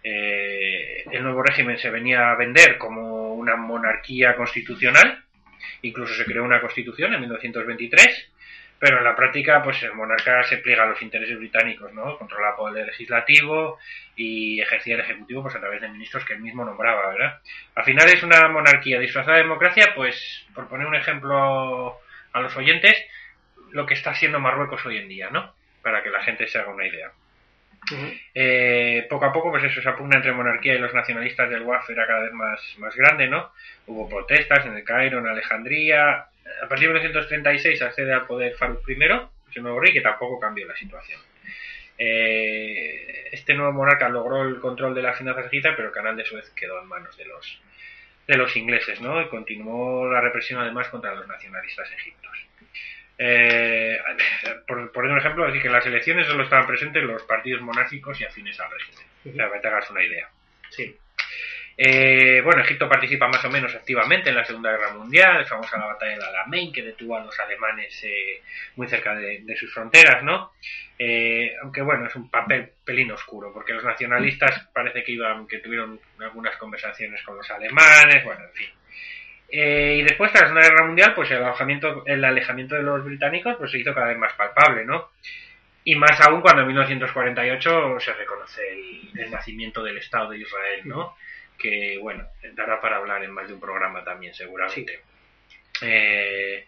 Eh, el nuevo régimen se venía a vender como una monarquía constitucional, incluso se creó una constitución en 1923, pero en la práctica, pues el monarca se pliega a los intereses británicos, ¿no? Controla el poder legislativo y ejercía el ejecutivo pues a través de ministros que él mismo nombraba, ¿verdad? Al final es una monarquía disfrazada de democracia, pues por poner un ejemplo a los oyentes, lo que está haciendo Marruecos hoy en día, ¿no? Para que la gente se haga una idea. Eh, poco a poco, pues eso, esa pugna entre monarquía y los nacionalistas del WAF era cada vez más, más grande, ¿no? Hubo protestas en el Cairo, en Alejandría. A partir de 1936 accede al poder Farouk I, ese nuevo rey, que tampoco cambió la situación. Eh, este nuevo monarca logró el control de las finanzas egipcias, pero el canal de Suez quedó en manos de los, de los ingleses, ¿no? Y continuó la represión además contra los nacionalistas egipcios. Eh, por un ejemplo, decir que en las elecciones solo estaban presentes los partidos monárquicos y afines al régimen. O sea, para que te hagas una idea. Sí. Eh, bueno, Egipto participa más o menos activamente en la Segunda Guerra Mundial, famosa la batalla de Alamein, que detuvo a los alemanes eh, muy cerca de, sus fronteras, ¿no? Eh, aunque bueno, es un papel pelín oscuro, porque los nacionalistas parece que iban, que tuvieron algunas conversaciones con los alemanes, bueno, en fin. Eh, y después, tras la Segunda Guerra Mundial, pues el alejamiento, el alejamiento de los británicos pues se hizo cada vez más palpable, ¿no? Y más aún cuando en 1948 se reconoce el nacimiento del Estado de Israel, ¿no? Que, bueno, dará para hablar en más de un programa también, seguramente. Eh,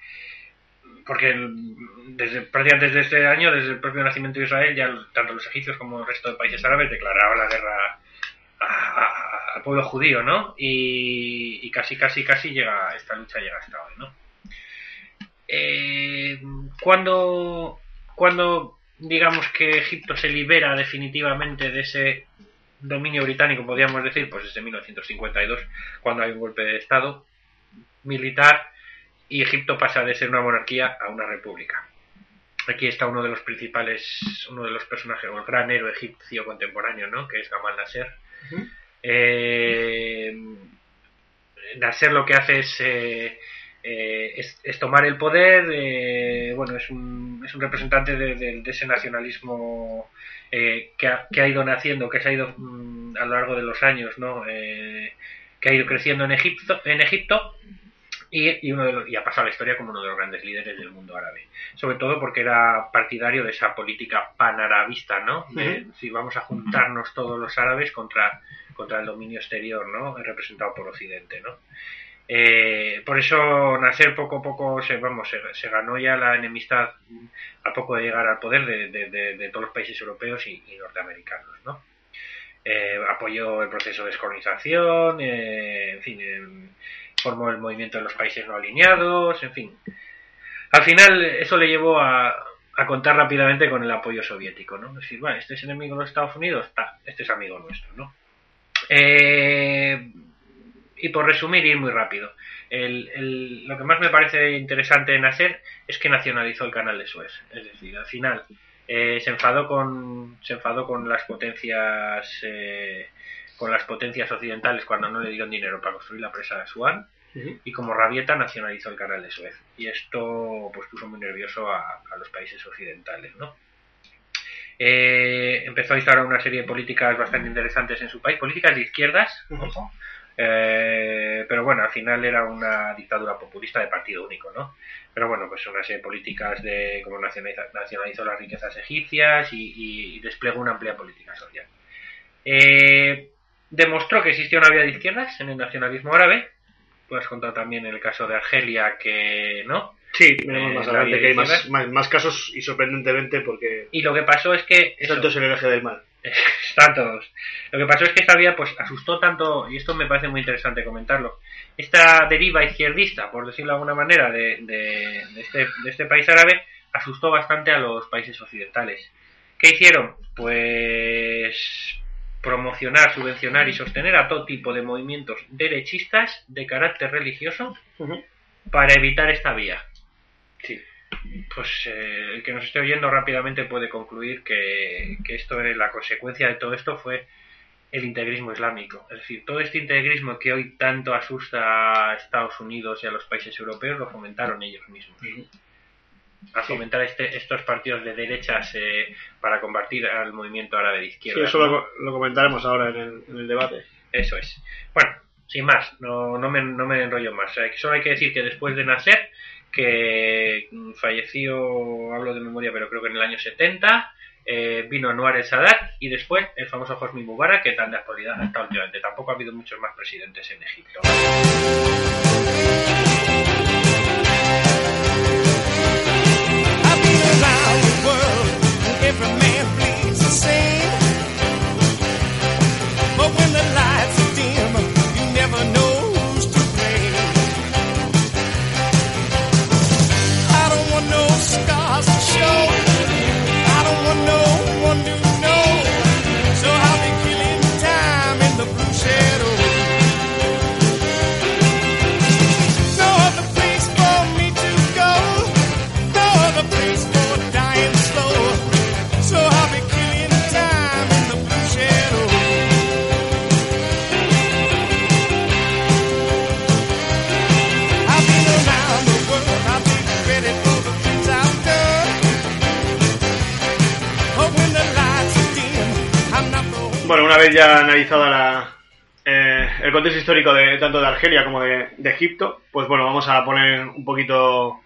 porque desde, prácticamente desde este año, desde el propio nacimiento de Israel, ya tanto los egipcios como el resto de países árabes declaraban la guerra al pueblo judío, ¿no? Y, y casi, casi, casi llega, esta lucha llega hasta hoy, ¿no? Eh, cuando, cuando digamos que Egipto se libera definitivamente de ese dominio británico, podríamos decir, pues desde 1952, cuando hay un golpe de Estado militar y Egipto pasa de ser una monarquía a una república. Aquí está uno de los principales, uno de los personajes, o el gran héroe egipcio contemporáneo, ¿no? Que es Gamal Nasser. Eh, Nasser lo que hace es, eh, eh, es, es tomar el poder, eh, bueno, es un, es un representante de, de- de ese nacionalismo eh, que, ha, que ha ido naciendo, que se ha ido mm, a lo largo de los años, ¿no? Eh, que ha ido creciendo en Egipto, en Egipto y, y uno de los- y ha pasado a la historia como uno de los grandes líderes del mundo árabe. Sobre todo porque era partidario de esa política panarabista, ¿no? De, Si vamos a juntarnos todos los árabes contra, contra el dominio exterior, ¿no? Representado por Occidente, ¿no? Eh, por eso Nasser poco a poco se, vamos, se, ganó ya la enemistad a poco de llegar al poder de, de- todos los países europeos y, norteamericanos, ¿no? Eh, apoyó el proceso de descolonización, eh, en fin, em, formó el movimiento de los países no alineados, en fin. Al final eso le llevó a, a contar rápidamente con el apoyo soviético, ¿no? Es decir, bueno, este es enemigo de los Estados Unidos, está, este es amigo nuestro, ¿no? Eh, y por resumir, ir muy rápido. El- el- lo que más me parece interesante en hacer es que nacionalizó el canal de Suez. Es decir, al final eh, se enfadó con se enfadó con las potencias eh, con las potencias occidentales cuando no le dieron dinero para construir la presa de Asuán y como rabieta nacionalizó el canal de Suez y esto pues puso muy nervioso a, a los países occidentales no Eh, empezó a instaurar una serie de políticas bastante interesantes en su país políticas de izquierdas ojo, eh, pero bueno, al final era una dictadura populista de partido único, ¿no? Pero bueno, pues una serie de políticas de cómo nacionalizó las riquezas egipcias y, y desplegó una amplia política social. Eh, demostró que existía una vía de izquierdas en el nacionalismo árabe. Has contado también el caso de Argelia, que no. Sí, veremos Eh, más la adelante que hay más, izquierda. más, más casos y sorprendentemente porque Y lo que pasó es que. eso- tanto es el hereje del mal. están todos. Lo que pasó es que esta vía pues asustó tanto, y esto me parece muy interesante comentarlo, esta deriva izquierdista, por decirlo de alguna manera, de, de- de este, de este país árabe, asustó bastante a los países occidentales. ¿Qué hicieron? Pues promocionar, subvencionar y sostener a todo tipo de movimientos derechistas de carácter religioso para evitar esta vía. Sí. Pues eh, el que nos esté oyendo rápidamente puede concluir que, que esto es la consecuencia de todo esto fue el integrismo islámico. Es decir, todo este integrismo que hoy tanto asusta a Estados Unidos y a los países europeos lo fomentaron ellos mismos. A fomentar este, estos partidos de derechas eh, para combatir al movimiento árabe de Sí, izquierda. eso lo, lo comentaremos ahora en el, en el debate. Eso es. Bueno, sin más, no, no, me, no me enrollo más. Que solo hay que decir que después de nacer, que falleció, hablo de memoria, pero creo que en el año 70, eh, vino Anwar el Sadat y después el famoso Hosni Mubarak, que tan de actualidad hasta últimamente. Tampoco ha habido muchos más presidentes en Egipto. Vez ya analizada la, eh, el contexto histórico de tanto de Argelia como de, Egipto, pues bueno, vamos a poner un poquito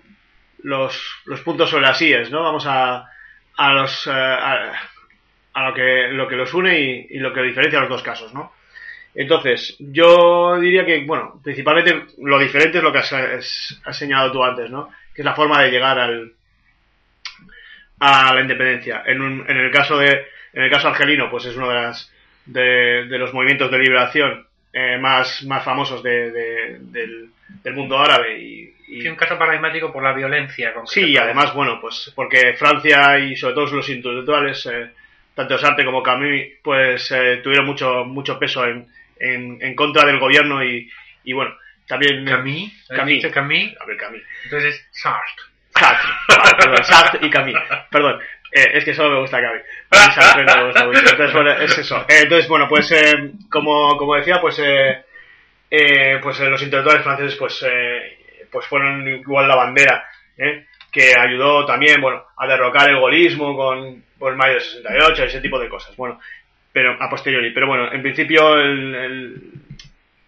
los, los puntos sobre las IES, ¿no? Vamos a, a los eh, a, a lo que lo que los une y, lo que diferencia los dos casos, ¿no? Entonces, yo diría que, bueno, principalmente lo diferente es lo que has, has- has señalado tú antes, ¿no? Que es la forma de llegar al a la independencia. En, un- en el caso de en el caso argelino, pues es uno de las de, de los movimientos de liberación eh, más, más famosos de- de- del, del mundo árabe y, y- Sí, un caso paradigmático por la violencia. Sí, y además, bueno, pues porque Francia y sobre todo los intelectuales, eh, tanto Sartre como Camus, pues eh, tuvieron mucho mucho peso en, en, en contra del gobierno y, y bueno, también... eh, Camille, ¿has Camille. dicho Camille? A ver, Camus. Entonces es Sartre. Sartre, perdón, Sartre y Camus. Perdón, eh, es que solo me gusta mucho. Entonces, bueno, es eso. Eh, entonces, bueno, pues eh, como, como decía, pues eh, eh, pues los intelectuales franceses pues pues fueron igual la bandera que ayudó también bueno a derrocar el golismo con por mayo de 68 ese tipo de cosas bueno pero a posteriori pero bueno en principio el-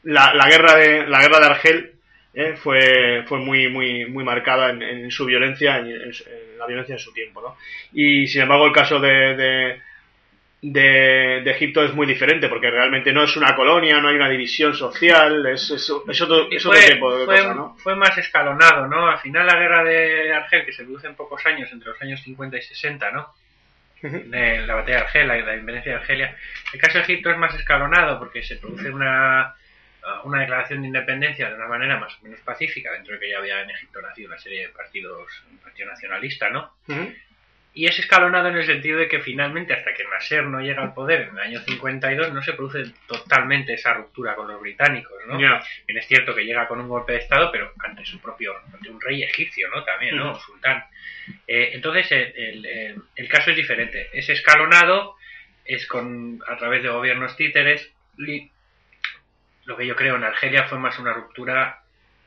la, la guerra de la guerra de Argel ¿eh? fue fue muy muy muy marcada en, en su violencia en, en su- en la violencia en su tiempo ¿no? y sin embargo el caso de, de de, de Egipto es muy diferente porque realmente no es una colonia, no hay una división social, es, es, es otro, es otro fue, tipo de fue- cosa, ¿no? fue más escalonado, ¿no? Al final la guerra de Argel, que se produce en pocos años, entre los años 50 y 60, ¿no? La batalla de Argel, la, la independencia de Argelia. El caso de Egipto es más escalonado porque se produce una, una declaración de independencia de una manera más o menos pacífica, dentro de que ya había en Egipto nacido una serie de partidos, un partido nacionalista, ¿no? Ujú. Y es escalonado en el sentido de que finalmente, hasta que Nasser no llega al poder en el año 52, no se produce totalmente esa ruptura con los británicos, ¿no? Ya. Bien, es cierto que llega con un golpe de Estado, pero ante su propio, ante un rey egipcio, ¿no? También, ¿no? Ujú. Sultán. Eh, entonces, el, el- el- el caso es diferente. Es escalonado, es con a través de gobiernos títeres. Lo que yo creo en Argelia fue más una ruptura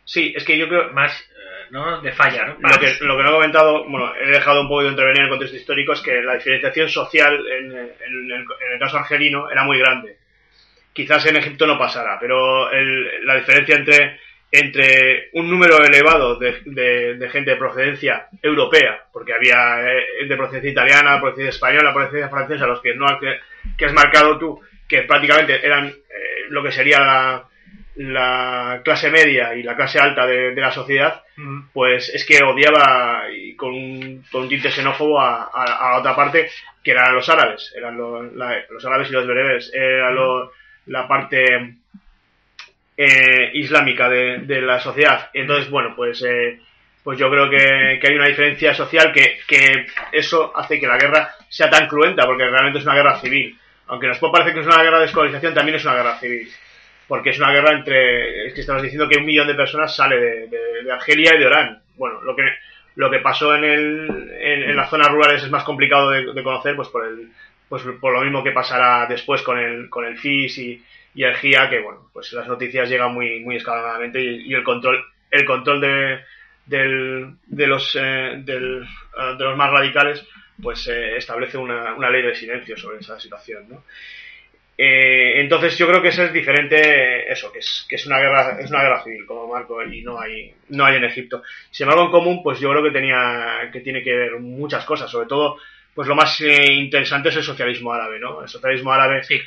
Sí, es que yo creo, más, eh, ¿no? De falla, ¿no? lo que, lo que no he comentado, bueno, he dejado un poco de intervenir en el contexto histórico, es que la diferenciación social en, en el, en el caso argelino era muy grande. Quizás en Egipto no pasara, pero el- la diferencia entre, entre un número elevado de, de- de gente de procedencia europea, porque había eh, de procedencia italiana, procedencia española, procedencia francesa, los que no que, que has marcado tú, que prácticamente eran eh, lo que sería la, la clase media y la clase alta de, de la sociedad, Mm. pues es que odiaba y con un, con un tinte xenófobo a, a, a la otra parte que eran los árabes, eran los, la- los árabes y los bereberes, era lo- la parte eh, islámica de, de la sociedad. Entonces, bueno, pues eh, pues yo creo que, que hay una diferencia social que, que eso hace que la guerra sea tan cruenta, porque realmente es una guerra civil. Aunque nos puede parecer que es una guerra de descolonización, también es una guerra civil. Porque es una guerra entre. Es que estamos diciendo que un millón de personas sale de, Argelia y de Orán. Bueno, lo que lo que pasó en, el, en, las zonas rurales es más complicado de, de conocer, pues por el pues por lo mismo que pasará después con el con el FIS y, y el GIA, que bueno, pues las noticias llegan muy muy escalonadamente y, y el control el control de del, de los eh, del, eh, de los más radicales pues eh, establece una, una ley de silencio sobre esa situación, ¿no? Eh, entonces yo creo que eso es diferente eso que es que es una guerra es una guerra civil como marco y no hay no hay en Egipto sin embargo en común pues yo creo que tenía que tiene que ver muchas cosas sobre todo pues lo más eh, interesante es el socialismo árabe no el socialismo árabe Sí.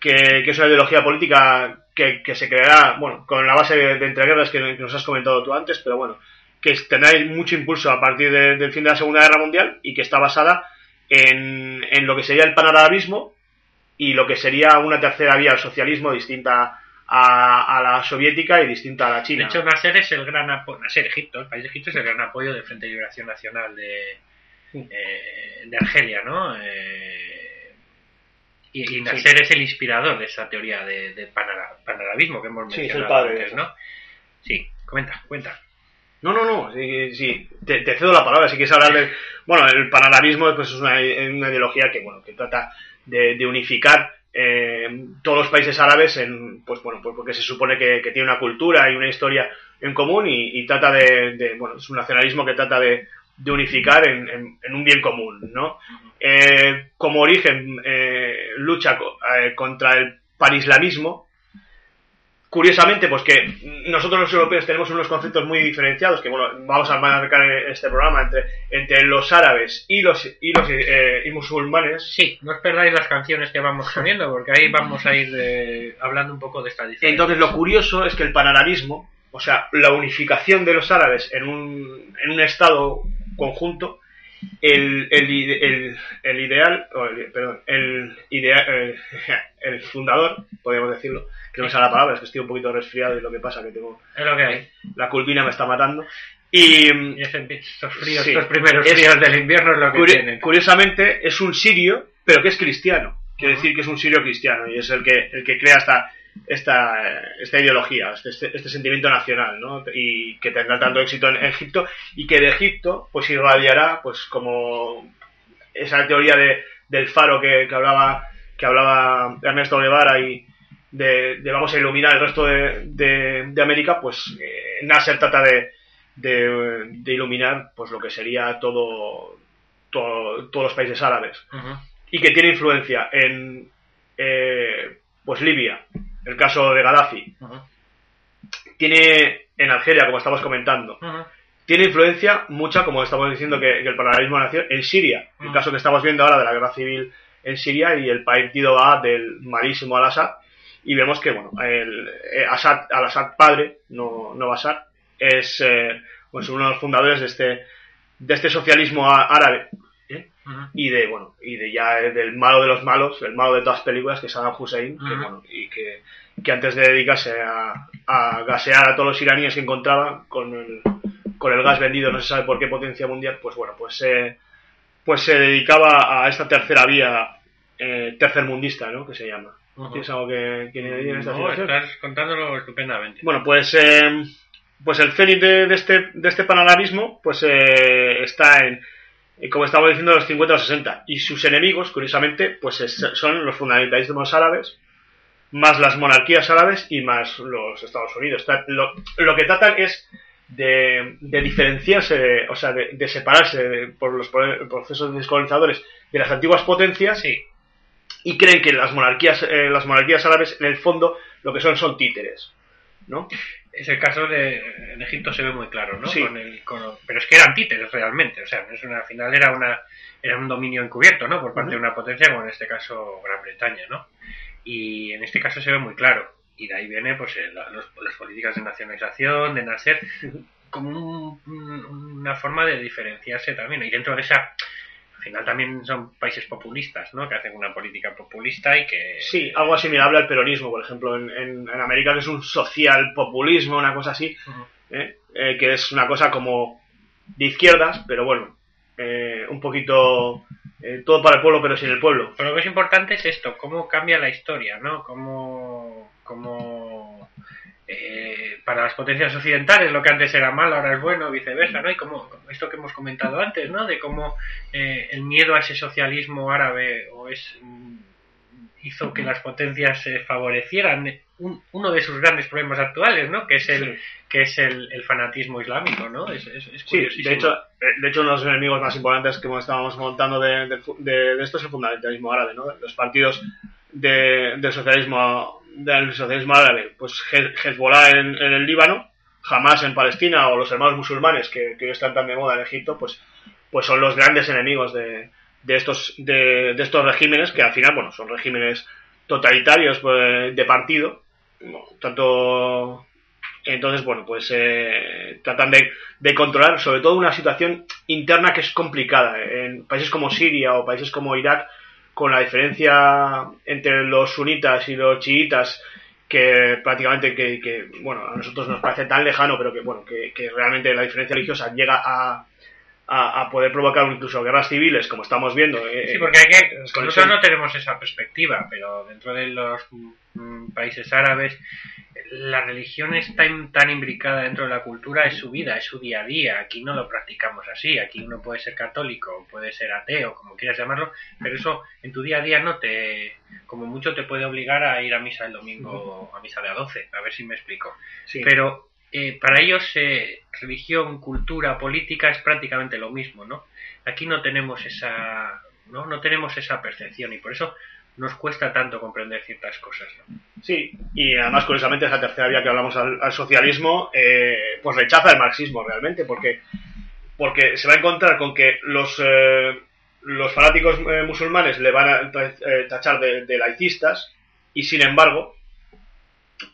que, que es una ideología política que, que se creará bueno con la base de, de entreguerras que, que nos has comentado tú antes pero bueno que tendrá mucho impulso a partir de- del fin de la Segunda Guerra Mundial y que está basada en, en lo que sería el panarabismo y lo que sería una tercera vía al socialismo distinta a, a la soviética y distinta a la De china. hecho, Nasser es el gran apoyo, Nasser, Egipto, el país de Egipto es el gran apoyo del Frente de Liberación Nacional de, eh, de Argelia, ¿no? Eh, y, y Nasser es el inspirador de esa teoría de, de panara- panarabismo que hemos Sí, es el mencionado padre de antes. ¿no? Sí, comenta, cuenta. No, no, no, sí, sí, te, cedo la palabra, si quieres hablar del... Bueno, el panarabismo pues, es una, ideología que, bueno, que trata de, de unificar eh, todos los países árabes en, pues bueno, pues porque se supone que, tiene una cultura y una historia en común y, trata de, de- bueno, es un nacionalismo que trata de, unificar en, en- un bien común, ¿no? Eh, como origen, eh, lucha eh, contra el panislamismo. Curiosamente, pues que nosotros los europeos tenemos unos conceptos muy diferenciados, que bueno, vamos a marcar en este programa entre, entre los árabes y los, y los eh, y musulmanes. Sí, no os perdáis las canciones que vamos poniendo, porque ahí vamos a ir eh, hablando un poco de esta diferencia. Entonces lo curioso es que el panarabismo, o sea, la unificación de los árabes en un, en un estado conjunto, el, el, el, el ideal, o el- perdón, el, idea- el, fundador, podríamos decirlo, que no me sale la palabra, es que estoy un poquito resfriado y lo que pasa que tengo, Es lo que hay. la culpina me está matando. Y, Y ese- estos fríos, Sí. estos primeros Es- fríos del invierno es lo que Curi- tienen. Curiosamente, es un sirio, pero que es cristiano. Quiere decir que es un sirio cristiano y es el que, el que crea esta, esta, esta ideología, este, este, este sentimiento nacional, ¿no? Y que tendrá tanto éxito en Egipto y que de Egipto, pues irradiará, pues como esa teoría de, del faro que, que hablaba que hablaba Ernesto Guevara y de, de vamos a iluminar el resto de, de, de América, pues eh, Nasser trata de, de, iluminar pues lo que sería todo, todo- todos los países árabes. Y que tiene influencia en eh, pues Libia, el caso de Gaddafi, tiene en Algeria, como estamos comentando, tiene influencia mucha, como estamos diciendo, que, que el paralelismo nació en Siria, el caso que estamos viendo ahora de la guerra civil en Siria y el partido A del malísimo al-Assad, y vemos que, bueno, el, eh, Assad, al-Assad padre, no, no Bashar, es eh, pues uno de los fundadores de este, de este socialismo árabe, ¿eh? Y de, bueno, y de ya del malo de los malos, el malo de todas las películas, que es Saddam Hussein, que, bueno, y que, que antes de dedicarse a, a gasear a todos los iraníes que encontraba con el, con el gas vendido, no se sabe por qué potencia mundial, pues bueno, pues, eh, pues se dedicaba a esta tercera vía eh, tercermundista, ¿no? Que se llama. ¿Tienes algo que, que añadir en esta No, situación? estás contándolo estupendamente. Bueno, pues, eh, pues el cenit de, de este, de este panoramismo pues eh, está en, como estamos diciendo, los 50 o 60. Y sus enemigos, curiosamente, pues es- son los fundamentalismos árabes, más las monarquías árabes y más los Estados Unidos. Lo, lo que tratan es de, de diferenciarse, de- o sea, de, de separarse de- por los pro- procesos descolonizadores de las antiguas potencias Sí, y creen que las monarquías, eh, las monarquías árabes, en el fondo, lo que son son títeres. ¿no? Es el caso de en Egipto se ve muy claro, ¿no? Sí. Con el, con- pero es que eran títeres realmente, o sea, no es una, al final era una era un dominio encubierto, ¿no? Por parte de una potencia como en este caso Gran Bretaña, ¿no? Y en este caso se ve muy claro. Y de ahí viene pues la- los- las políticas de nacionalización, de nacer, como un- una forma de diferenciarse también. Y dentro de esa, al final también son países populistas, ¿no? Que hacen una política populista y que... Sí, algo asimilable al peronismo, por ejemplo, en, en, en América, que es un social populismo, una cosa así. ¿eh? Eh, que es una cosa como de izquierdas, pero bueno, eh, un poquito eh, todo para el pueblo, pero sin el pueblo. Pero lo que es importante es esto, cómo cambia la historia, ¿no? Cómo, cómo eh, para las potencias occidentales lo que antes era malo ahora es bueno, viceversa, ¿no? Y como esto que hemos comentado antes, ¿no? De cómo eh, el miedo a ese socialismo árabe o es mm, hizo que las potencias se favorecieran un- uno de sus grandes problemas actuales, ¿no? Que es el que es el, el fanatismo islámico, ¿no? Es, es, es Sí, de hecho, eh, de hecho, uno de los enemigos más importantes que estábamos montando de- de esto es el fundamentalismo árabe, ¿no? Los partidos de, del socialismo del socialismo árabe, pues He- Hezbollah en, en el Líbano, Hamas en Palestina o los hermanos musulmanes que, que están tan de moda en Egipto, pues, pues son los grandes enemigos de, de estos de, de estos regímenes que al final, bueno, son regímenes totalitarios pues, de partido, tanto entonces, bueno, pues eh, tratan de, de controlar sobre todo una situación interna que es complicada. En países como Siria o países como Irak, con la diferencia entre los sunitas y los chiitas, que prácticamente que, que, bueno, a nosotros nos parece tan lejano, pero que, bueno, que, que realmente la diferencia religiosa llega a, a, a poder provocar incluso guerras civiles, como estamos viendo. eh, Sí, porque hay que, nosotros no tenemos esa perspectiva, pero dentro de los mm, países árabes la religión es tan, tan imbricada dentro de la cultura, es su vida, es su día a día. Aquí no lo practicamos así, aquí uno puede ser católico, puede ser ateo, como quieras llamarlo, pero eso en tu día a día no te, como mucho te puede obligar a ir a misa el domingo, a misa de a 12, a ver si me explico. sí. Pero eh, para ellos eh, religión, cultura, política es prácticamente lo mismo, ¿no? Aquí no tenemos esa, ¿no? No tenemos esa percepción y por eso nos cuesta tanto comprender ciertas cosas, ¿no? Sí, y además, curiosamente, esa tercera vía que hablamos al, al socialismo, eh, pues rechaza el marxismo realmente, porque, porque se va a encontrar con que los, eh, los fanáticos eh, musulmanes le van a ta- tachar de, de laicistas, y sin embargo,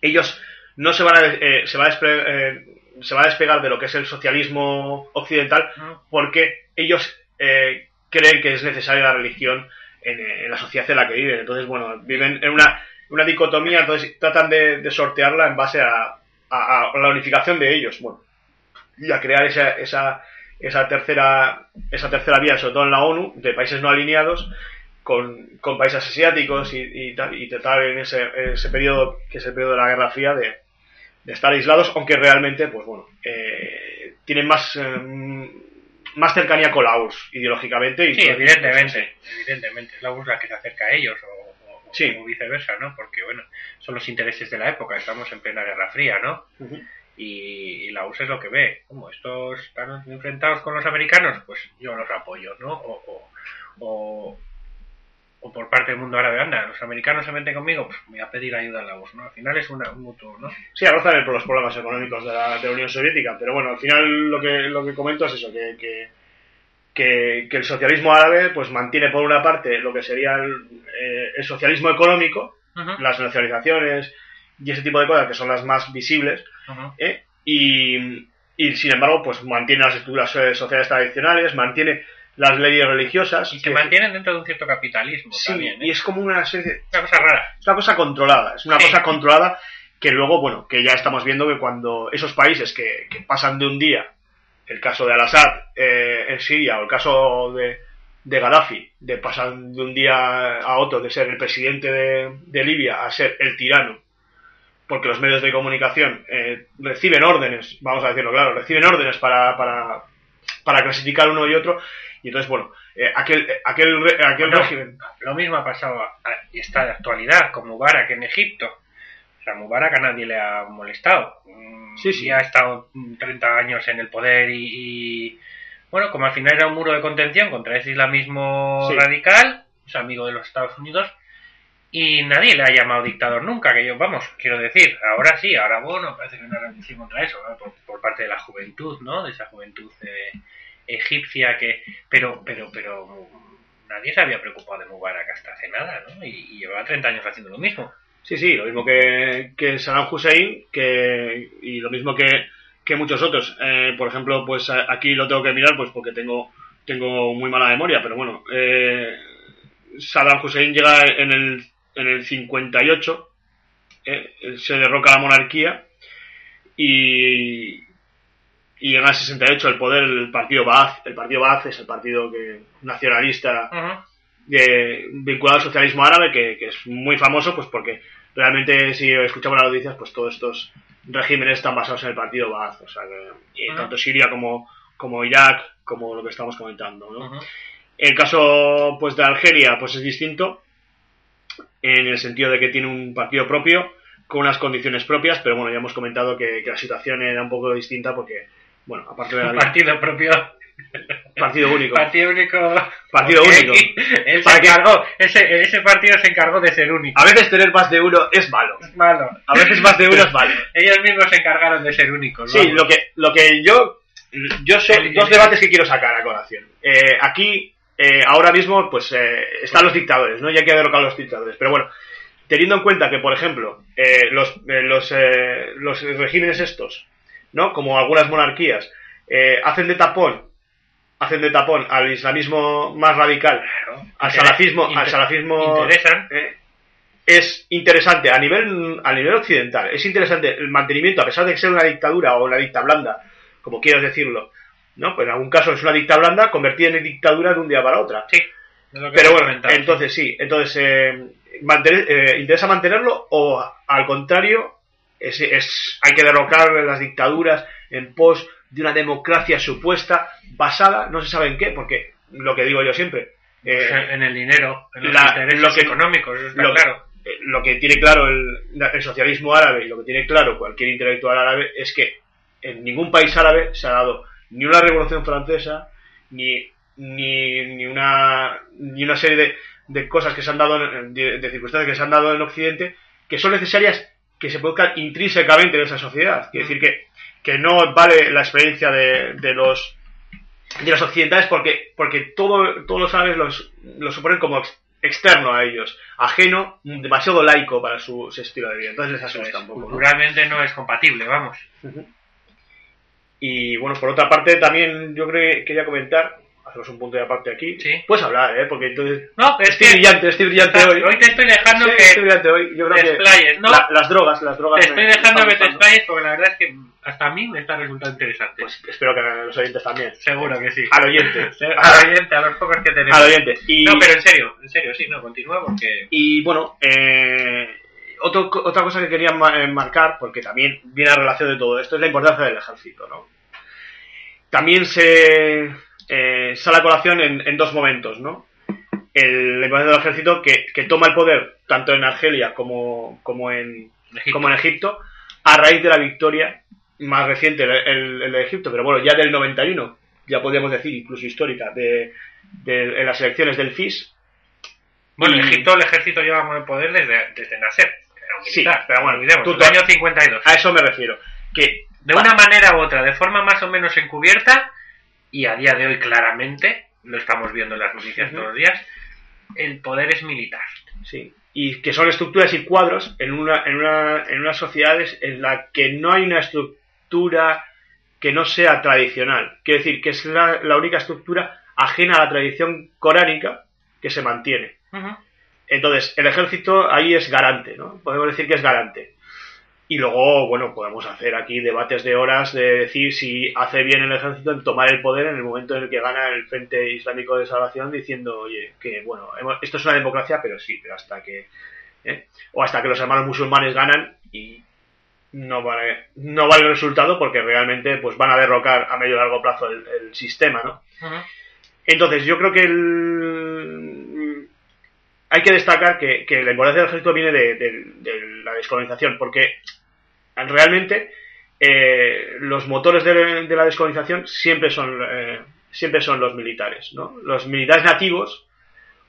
ellos no se van a, eh, se, va a se va a despegar de lo que es el socialismo occidental, porque ellos creen que es necesaria la religión en, eh, en la sociedad en la que viven. Entonces, bueno, viven en una, una dicotomía, entonces tratan de, de sortearla en base a, a- la unificación de ellos. Bueno, y a crear esa, esa, esa tercera esa tercera vía, sobre todo en la ONU, de países no alineados, con, con países asiáticos y, y y tratar en ese, ese periodo, que es el periodo de la Guerra Fría, de, de estar aislados, aunque realmente, pues bueno, eh, tienen más, eh, más cercanía con la URSS ideológicamente. Y Sí, evidentemente, evidentemente. Es la URSS la que se acerca a ellos o, o- Sí. o viceversa, ¿no? Porque, bueno, son los intereses de la época, estamos en plena Guerra Fría, ¿no? Y la URSS es lo que ve. Como estos están enfrentados con los americanos, pues yo los apoyo, ¿no? O, o, o, por parte del mundo árabe, anda, los americanos se meten conmigo, pues me voy a pedir ayuda a la URSS, ¿no? Al final es una, un mutuo, ¿no? Sí, arrastran por los problemas económicos de la, de la Unión Soviética, pero bueno, al final lo que, lo que comento es eso, que, que, que, que el socialismo árabe pues mantiene por una parte lo que sería el, eh, el socialismo económico, las nacionalizaciones y ese tipo de cosas que son las más visibles. ¿eh? y, y sin embargo pues mantiene las estructuras eh, sociales tradicionales, mantiene las leyes religiosas. Y se mantienen dentro de un cierto capitalismo Sí, también, ¿eh? y es como una especie, una cosa rara. es una cosa controlada, es una Sí. cosa controlada que luego, bueno, que ya estamos viendo que cuando esos países que, que pasan de un día, el caso de Al-Assad eh, en Siria o el caso de, de Gaddafi, de pasar de un día a otro de ser el presidente de, de Libia a ser el tirano, porque los medios de comunicación eh, reciben órdenes, vamos a decirlo claro, reciben órdenes para, para, para clasificar uno y otro, y entonces, bueno, eh, aquel, aquel, re- aquel Bueno, régimen... Lo mismo ha pasado y está de actualidad con Mubarak en Egipto. O sea, Mubarak a nadie le ha molestado. Mm, Sí, sí. Y ha estado mm, 30 años en el poder y, y, bueno, como al final era un muro de contención contra ese islamismo Sí. radical, es amigo de los Estados Unidos, y nadie le ha llamado dictador nunca, que yo, vamos, quiero decir, ahora sí, ahora bueno, parece que hay una revolución contra eso, ¿no? por, por parte de la juventud, ¿no? De esa juventud eh, egipcia que, pero, pero, pero nadie se había preocupado de Mubarak hasta hace nada, ¿no? Y, llevaba 30 años haciendo lo mismo. Sí, sí, lo mismo que, que Saddam Hussein que, y lo mismo que, que muchos otros. Eh, por ejemplo, pues aquí lo tengo que mirar pues porque tengo, tengo muy mala memoria, pero bueno, eh, Saddam Hussein llega en el, en el 58, eh, se derroca la monarquía y, y en el 68 el poder el partido Baath. El partido Baath es el partido que, nacionalista de- vinculado al socialismo árabe, que, que es muy famoso, pues porque realmente si escuchamos las noticias, pues todos estos regímenes están basados en el partido Baath, o sea, que, tanto Siria como, como Irak, como lo que estamos comentando, ¿no? El caso pues de Argelia pues es distinto en el sentido de que tiene un partido propio con unas condiciones propias, pero bueno, ya hemos comentado que, que la situación era un poco distinta porque, bueno, aparte de la partido propio. partido único, Partido único. Partido único. Él se encargó, ese, ese partido se encargó de ser único. a veces tener más de uno es malo, Es malo. a veces más de uno es malo. Ellos mismos se encargaron de ser únicos. Sí, vamos. lo que, lo que yo, yo sé, El- dos debates que quiero sacar a colación. Eh, aquí, eh, ahora mismo, pues eh, están los dictadores, ¿no? Ya hay que derrocar a los dictadores. Pero bueno, teniendo en cuenta que, por ejemplo, eh, los, eh, los, eh, los regímenes estos, ¿no? Como algunas monarquías, eh, hacen de tapón, hacen de tapón al islamismo más radical, Claro. al Inter- salafismo, al salafismo Interesan. eh, es interesante a nivel a nivel occidental es interesante el mantenimiento a pesar de ser una dictadura o una dicta blanda como quieras decirlo no pues en algún caso es una dicta blanda convertida en dictadura de un día para otra Sí. que pero bueno entonces sí entonces eh, mantener- eh, interesa mantenerlo o al contrario es, es- hay que derrocar las dictaduras en pos de una democracia supuesta basada no se sabe en qué porque lo que digo yo siempre eh, en el dinero, en los la- intereses lo que- económicos, eso está lo, claro. eh, lo que tiene claro el, el socialismo árabe y lo que tiene claro cualquier intelectual árabe es que en ningún país árabe se ha dado ni una revolución francesa, ni, ni, ni una, ni una serie de, de cosas que se han dado, en- de, de circunstancias que se han dado en Occidente, que son necesarias que se produzcan intrínsecamente en esa sociedad. Quiere decir que, que no vale la experiencia de, de los de los occidentales porque, porque todo, todos los árabes los, los suponen como ex- externo a ellos, ajeno, demasiado laico para su, su estilo de vida. Entonces les asusta un poco. ¿no? Culturalmente no es compatible, vamos. Y bueno, por otra parte, también yo creo que quería comentar, hacemos un punto de aparte aquí. Sí. Puedes hablar, ¿eh? Porque entonces. No, pero es Estoy que brillante, estoy brillante hoy. hoy te estoy dejando Sí, que estoy brillante hoy. Yo creo te que. explayes, ¿no? la- las drogas, las drogas. te estoy dejando que te explayes porque la verdad es que hasta a mí me está resultando interesante. Pues espero que a los oyentes también. Seguro que sí. Al oyente. Al oyente, a los pocos que tenemos. Al oyente. Y, No, pero en serio, en serio, sí, no, continúa porque... y bueno, eh, otro- otra cosa que quería eh, marcar, porque también viene a relación de todo esto, es la importancia del ejército, ¿no? También se eh, sale a colación en, en dos momentos, ¿no? El, importancia del ejército que, que toma el poder tanto en Argelia como, como, en, Egipto. como en Egipto a raíz de la victoria más reciente, el, el- el de Egipto, pero bueno, ya del 91, ya podríamos decir incluso histórica, de, de- en las elecciones del FIS, Bueno, en Egipto el ejército lleva el poder desde, desde Nasser. Era un Sí, pero bueno, no olvidemos, tú el año 52. a eso me refiero. Que De una manera u otra, de forma más o menos encubierta, y a día de hoy claramente, lo estamos viendo en las noticias todos los días, el poder es militar. Sí, y que son estructuras y cuadros en una, en una, en unas sociedades en la que no hay una estructura que no sea tradicional. Quiero decir, que es la, la única estructura ajena a la tradición coránica que se mantiene. Entonces, el ejército ahí es garante, ¿no? Podemos decir que es garante. Y luego, bueno, podemos hacer aquí debates de horas de decir si hace bien el ejército en tomar el poder en el momento en el que gana el Frente Islámico de Salvación diciendo, oye, que bueno, esto es una democracia, pero sí, pero hasta que... ¿eh? O hasta que los hermanos musulmanes ganan y no vale, no vale el resultado porque realmente pues van a derrocar a medio y largo plazo el, el sistema, ¿no? Entonces, yo creo que el... hay que destacar que, que la importancia del ejército viene de, de- de la descolonización, porque realmente eh, los motores de, de la descolonización siempre son, eh, siempre son los militares, ¿no? Los militares nativos,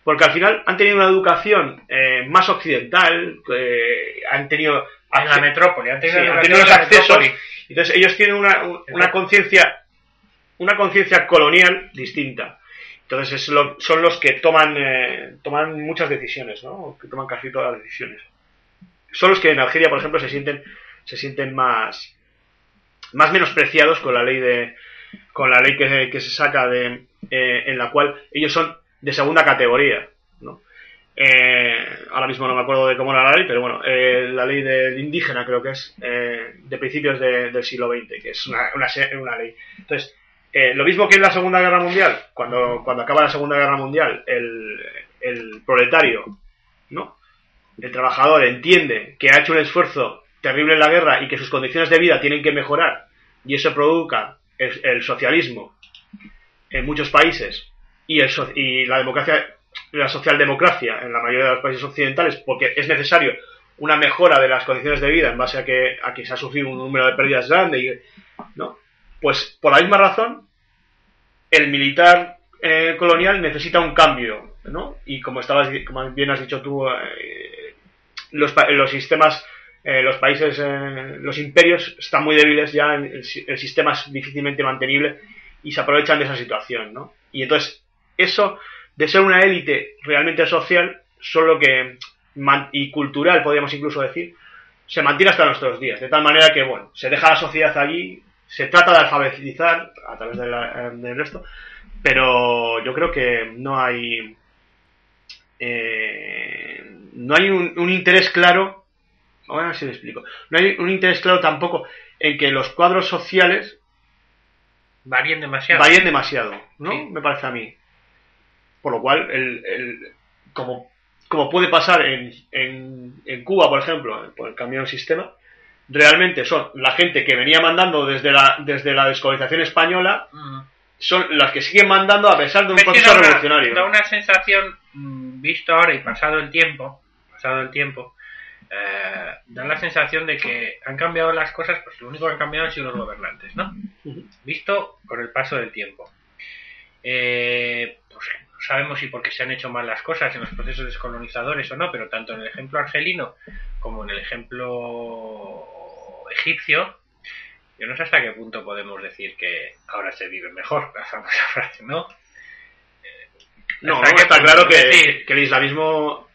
porque al final han tenido una educación eh, más occidental, han tenido... En la metrópoli, antes Sí, de la han tenido los accesos. Entonces ellos tienen una, una conciencia una conciencia colonial distinta. Entonces es lo- son los que toman eh, toman muchas decisiones, ¿no? Que toman casi todas las decisiones. Son los que en Algeria, por ejemplo, se sienten se sienten más más menospreciados con la ley de con la ley que, se saca de eh, en la cual ellos son de segunda categoría, ¿no? Eh, ahora mismo no me acuerdo de cómo era la ley, pero bueno, eh, la ley del indígena creo que es eh, de principios de- del siglo XX, que es una, una, una ley. Entonces, lo mismo que en la Segunda Guerra Mundial, cuando, cuando acaba la Segunda Guerra Mundial, el, el proletario, ¿no? El trabajador entiende que ha hecho un esfuerzo terrible en la guerra y que sus condiciones de vida tienen que mejorar y eso provoca el, socialismo en muchos países y, el y la democracia, la socialdemocracia en la mayoría de los países occidentales, porque es necesario una mejora de las condiciones de vida en base a que, a que se ha sufrido un número de pérdidas grande, y, ¿no? Pues por la misma razón, el militar eh, colonial necesita un cambio, ¿no? Y como estabas, como bien has dicho tú, eh, los, los sistemas, eh, los países, eh, los imperios están muy débiles ya, el, el sistema es difícilmente mantenible y se aprovechan de esa situación, ¿no? Y entonces, eso de ser una élite realmente social, solo que, y cultural, podríamos incluso decir, se mantiene hasta nuestros días, de tal manera que, bueno, se deja la sociedad allí, se trata de alfabetizar a través de la- eh, del resto, pero yo creo que no hay eh, no hay un interés claro a ver si me explico no hay un interés claro tampoco en que los cuadros sociales Varían demasiado. varíen demasiado no Sí. me parece a mí por lo cual el, el- como como puede pasar en, en, en Cuba por ejemplo por el cambio del sistema realmente son la gente que venía mandando desde la desde la descolonización española Mm. son las que siguen mandando a pesar de un Es proceso da una- revolucionario Da una sensación, mm, visto ahora y pasado el tiempo, pasado el tiempo, eh, dan la sensación de que han cambiado las cosas, pues lo único que han cambiado han sido los gobernantes, ¿no? Visto con el paso del tiempo. Eh, pues no sabemos si porque se han hecho mal las cosas en los procesos descolonizadores o no, pero tanto en el ejemplo argelino como en el ejemplo egipcio, yo no sé hasta qué punto podemos decir que ahora se vive mejor, la famosa frase, ¿no? No, ¿Hasta no, qué está claro Es que, decir, que el islamismo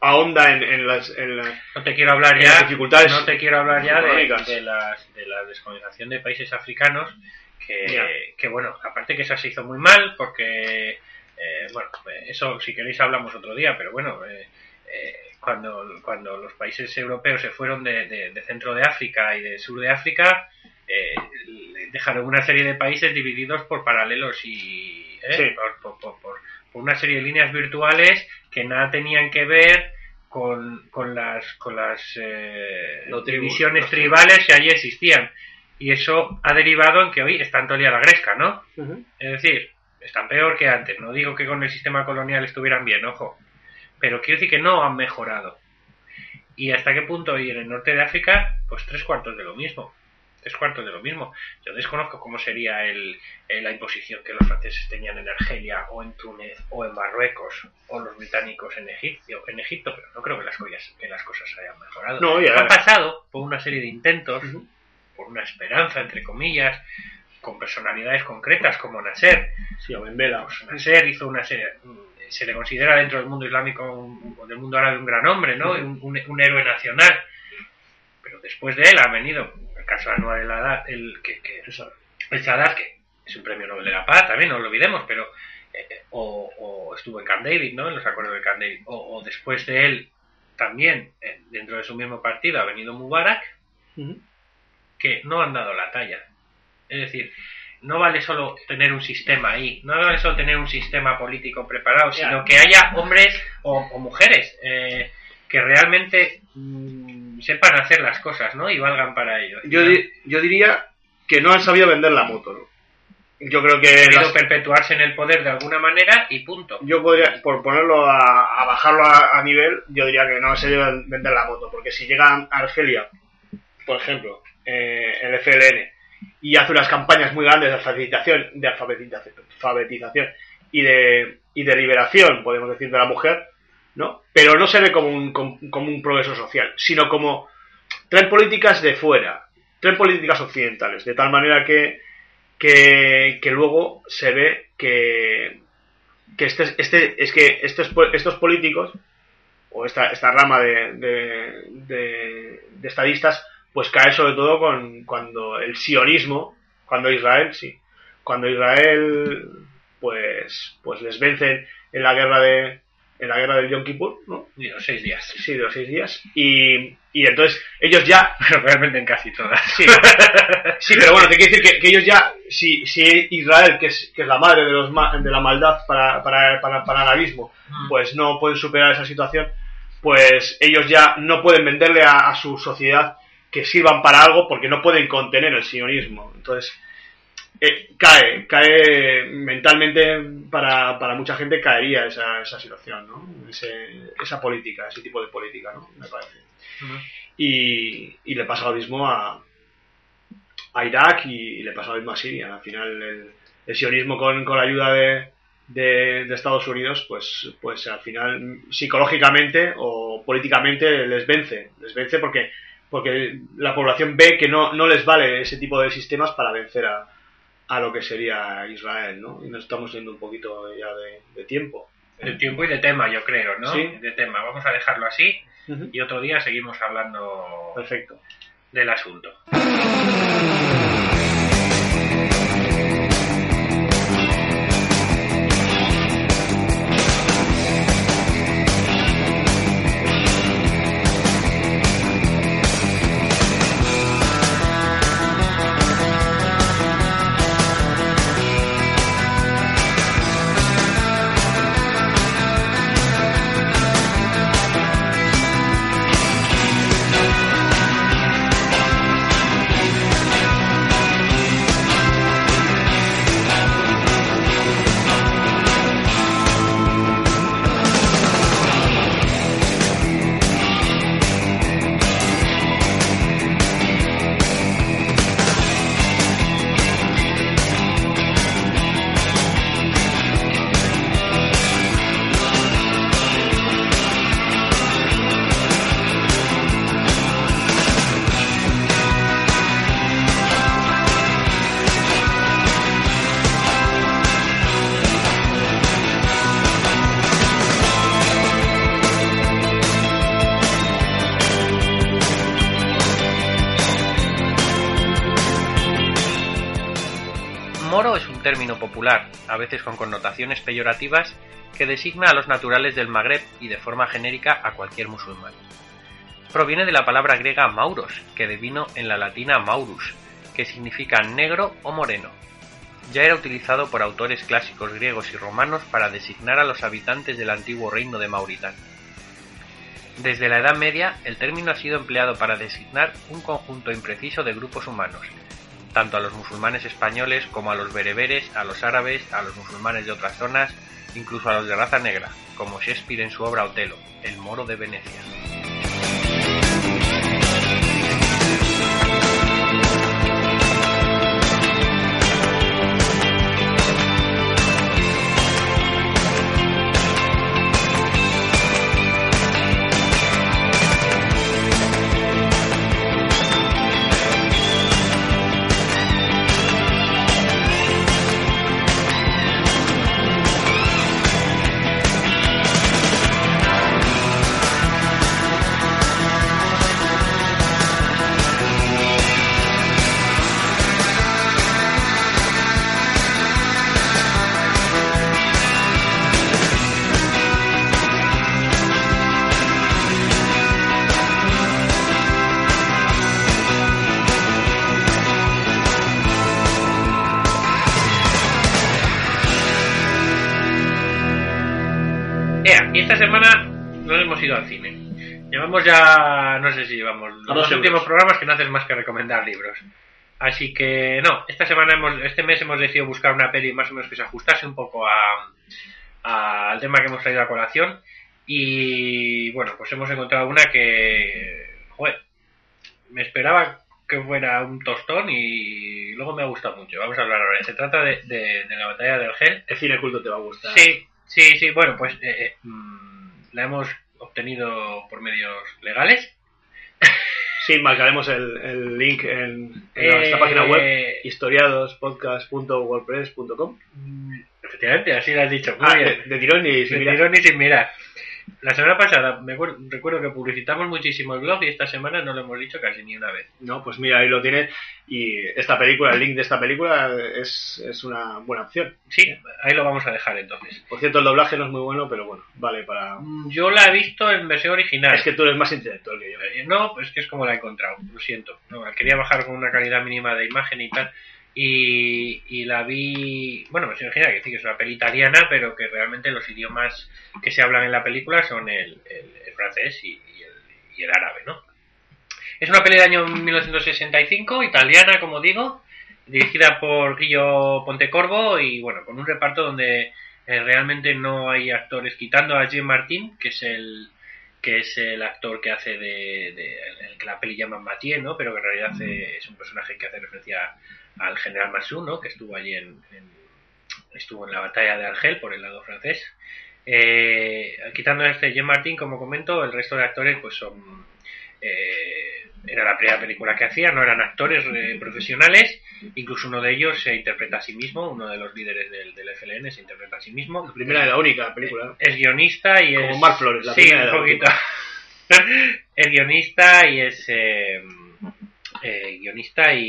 ahonda en, en las, en la- No te quiero hablar ya, las dificultades no te quiero hablar ya de, de las, de la descolonización de países africanos, que, que bueno, aparte que esa se hizo muy mal, porque, eh, bueno, eso si queréis hablamos otro día, pero bueno, eh, eh, cuando, cuando los países europeos se fueron de, de- de centro de África y de sur de África, eh, dejaron una serie de países divididos por paralelos y ¿eh? Sí. por, por- por- por- por una serie de líneas virtuales que nada tenían que ver con, con las con las eh, No, divisiones no, tribales que allí existían y eso ha derivado en que hoy están todo el día a la gresca, ¿no? Es decir, están peor que antes. No digo que con el sistema colonial estuvieran bien, ojo. Pero quiero decir que no han mejorado. ¿Y hasta qué punto? Y en el norte de África, pues tres cuartos de lo mismo. Tres cuartos de lo mismo. Yo desconozco cómo sería el, eh, la imposición que los franceses tenían en Argelia, o en Túnez, o en Marruecos, o los británicos en Egipcio, en Egipto, pero no creo que las cosas, que las cosas hayan mejorado. No, ya. Han pasado por una serie de intentos, por una esperanza, entre comillas, con personalidades concretas como Nasser, Sí, o en vela. pues Nasser hizo una serie, se le considera dentro del mundo islámico o del mundo árabe un gran hombre, ¿no? Un, un- un héroe nacional. Pero después de él ha venido el caso de Anwar el, Haddad, el que, que el Sadat, que es un premio Nobel de la Paz, también no lo olvidemos, pero eh, o, o estuvo en Camp David, ¿no? En los acuerdos de Camp David, o, o después de él también eh, dentro de su mismo partido ha venido Mubarak, que no han dado la talla. Es decir, no vale solo tener un sistema ahí, no vale solo tener un sistema político preparado, sino que haya hombres o, o mujeres eh, que realmente mm, sepan hacer las cosas, ¿no? Y valgan para ello. Yo, di- yo diría que no han sabido vender la moto, ¿no? Yo creo que... Han las- perpetuarse en el poder de alguna manera y punto. yo podría, por ponerlo a, a bajarlo a, a nivel, yo diría que no se debe vender la moto, porque si llega a Argelia, por ejemplo, eh, el FLN, y hace unas campañas muy grandes de alfabetización, de alfabetización, alfabetización y de, y de liberación, podemos decir, de la mujer, ¿no? Pero no se ve como un, como, como un progreso social, sino como traen políticas de fuera, traen políticas occidentales, de tal manera que, que, que luego se ve que, que este, este, es que estos, estos políticos, o esta, esta rama de, de, de- de estadistas, pues cae sobre todo con cuando el sionismo, cuando Israel, sí, cuando Israel, pues, pues les vencen en la guerra de, en la guerra del Yom Kippur, ¿no? Los seis días. Sí, de los seis días. Y, y entonces ellos ya Pero realmente en casi todas. Sí, sí, pero bueno, te quiero decir que, que ellos ya, si, si Israel, que es, que es la madre de, los ma- de la maldad para, para, para, para el arabismo, pues no pueden superar esa situación, pues ellos ya no pueden venderle a, a su sociedad que sirvan para algo porque no pueden contener el sionismo. Entonces, eh, cae, cae mentalmente para, para mucha gente caería esa, esa situación, ¿no? Ese- esa política, ese tipo de política, ¿no? Me parece y, y le pasa lo mismo a, a Irak y, le pasa lo mismo a Siria. Al final el, el sionismo con, con la ayuda de, de, de Estados Unidos, pues, pues al final psicológicamente o políticamente les vence. Les vence porque, porque la población ve que no, no les vale ese tipo de sistemas para vencer a, a lo que sería Israel, ¿no? Y nos estamos yendo un poquito ya de, de tiempo. De tiempo y de tema, yo creo, ¿no? Sí. De tema. Vamos a dejarlo así y otro día seguimos hablando Perfecto. del asunto. Veces con connotaciones peyorativas, que designa a los naturales del Magreb y de forma genérica a cualquier musulmán. Proviene de la palabra griega mauros, que devino en la latina maurus, que significa negro o moreno. Ya era utilizado por autores clásicos griegos y romanos para designar a los habitantes del antiguo reino de Mauritania. Desde la Edad Media, el término ha sido empleado para designar un conjunto impreciso de grupos humanos, tanto a los musulmanes españoles como a los bereberes, a los árabes, a los musulmanes de otras zonas, incluso a los de raza negra, como Shakespeare en su obra Otelo, el moro de Venecia. Llevamos ya, no sé si llevamos los dos últimos euros. programas que no hacen más que recomendar libros. Así que no, esta semana hemos, este mes hemos decidido buscar una peli más o menos que se ajustase un poco a, a- al tema que hemos traído a colación. Y bueno, pues hemos encontrado una que, joder, me esperaba que fuera un tostón y luego me ha gustado mucho. Vamos a hablar ahora. Se trata de, de- de la batalla del Gel. El cine culto te va a gustar. Sí, sí, sí. Bueno, pues eh, eh, mm, la hemos obtenido por medios legales. Sí, marcaremos el, el link en, en Eh, nuestra página web, historiadospodcast.wordpress.com. Mm, Efectivamente, así lo has dicho. Muy Ah, de, bien. de tirón y sin Sin mirar. tirón ni sin mirar. La semana pasada me recuerdo que publicitamos muchísimo el blog y esta semana no lo hemos dicho casi ni una vez. No, pues mira, ahí lo tienes. Y esta película, el link de esta película es, es una buena opción. Sí, ahí lo vamos a dejar entonces. Por cierto, el doblaje no es muy bueno, pero bueno, vale para... Mm, Yo la he visto en versión original. Es que tú eres más intelectual que yo. Eh, No, pues que es como la he encontrado, lo siento. No, quería bajar con una calidad mínima de imagen y tal. Y, la vi, bueno, versión original, que es una peli italiana, pero que realmente los idiomas que se hablan en la película son el, el- francés y, el, y el árabe, ¿no? Es una peli del año 1965, italiana, como digo, dirigida por Guillo Pontecorvo y, bueno, con un reparto donde eh, realmente no hay actores, quitando a Jean Martin, que es el, que es el actor que hace de, el que la peli llama Mathieu, ¿no? Pero que en realidad es un personaje que hace referencia al general Massou, ¿no? Que estuvo allí en, en- estuvo en la batalla de Argel por el lado francés. Eh, quitando este Jean Martin, como comento, el resto de actores pues son eh, era la primera película que hacía, no eran actores eh, profesionales, incluso uno de ellos se interpreta a sí mismo, uno de los líderes del, del FLN se interpreta a sí mismo. La primera y la única película. ¿no? Es guionista y Como es. Mar Flores, la sí, primera de un la poquito. es guionista y es. eh, eh, guionista y,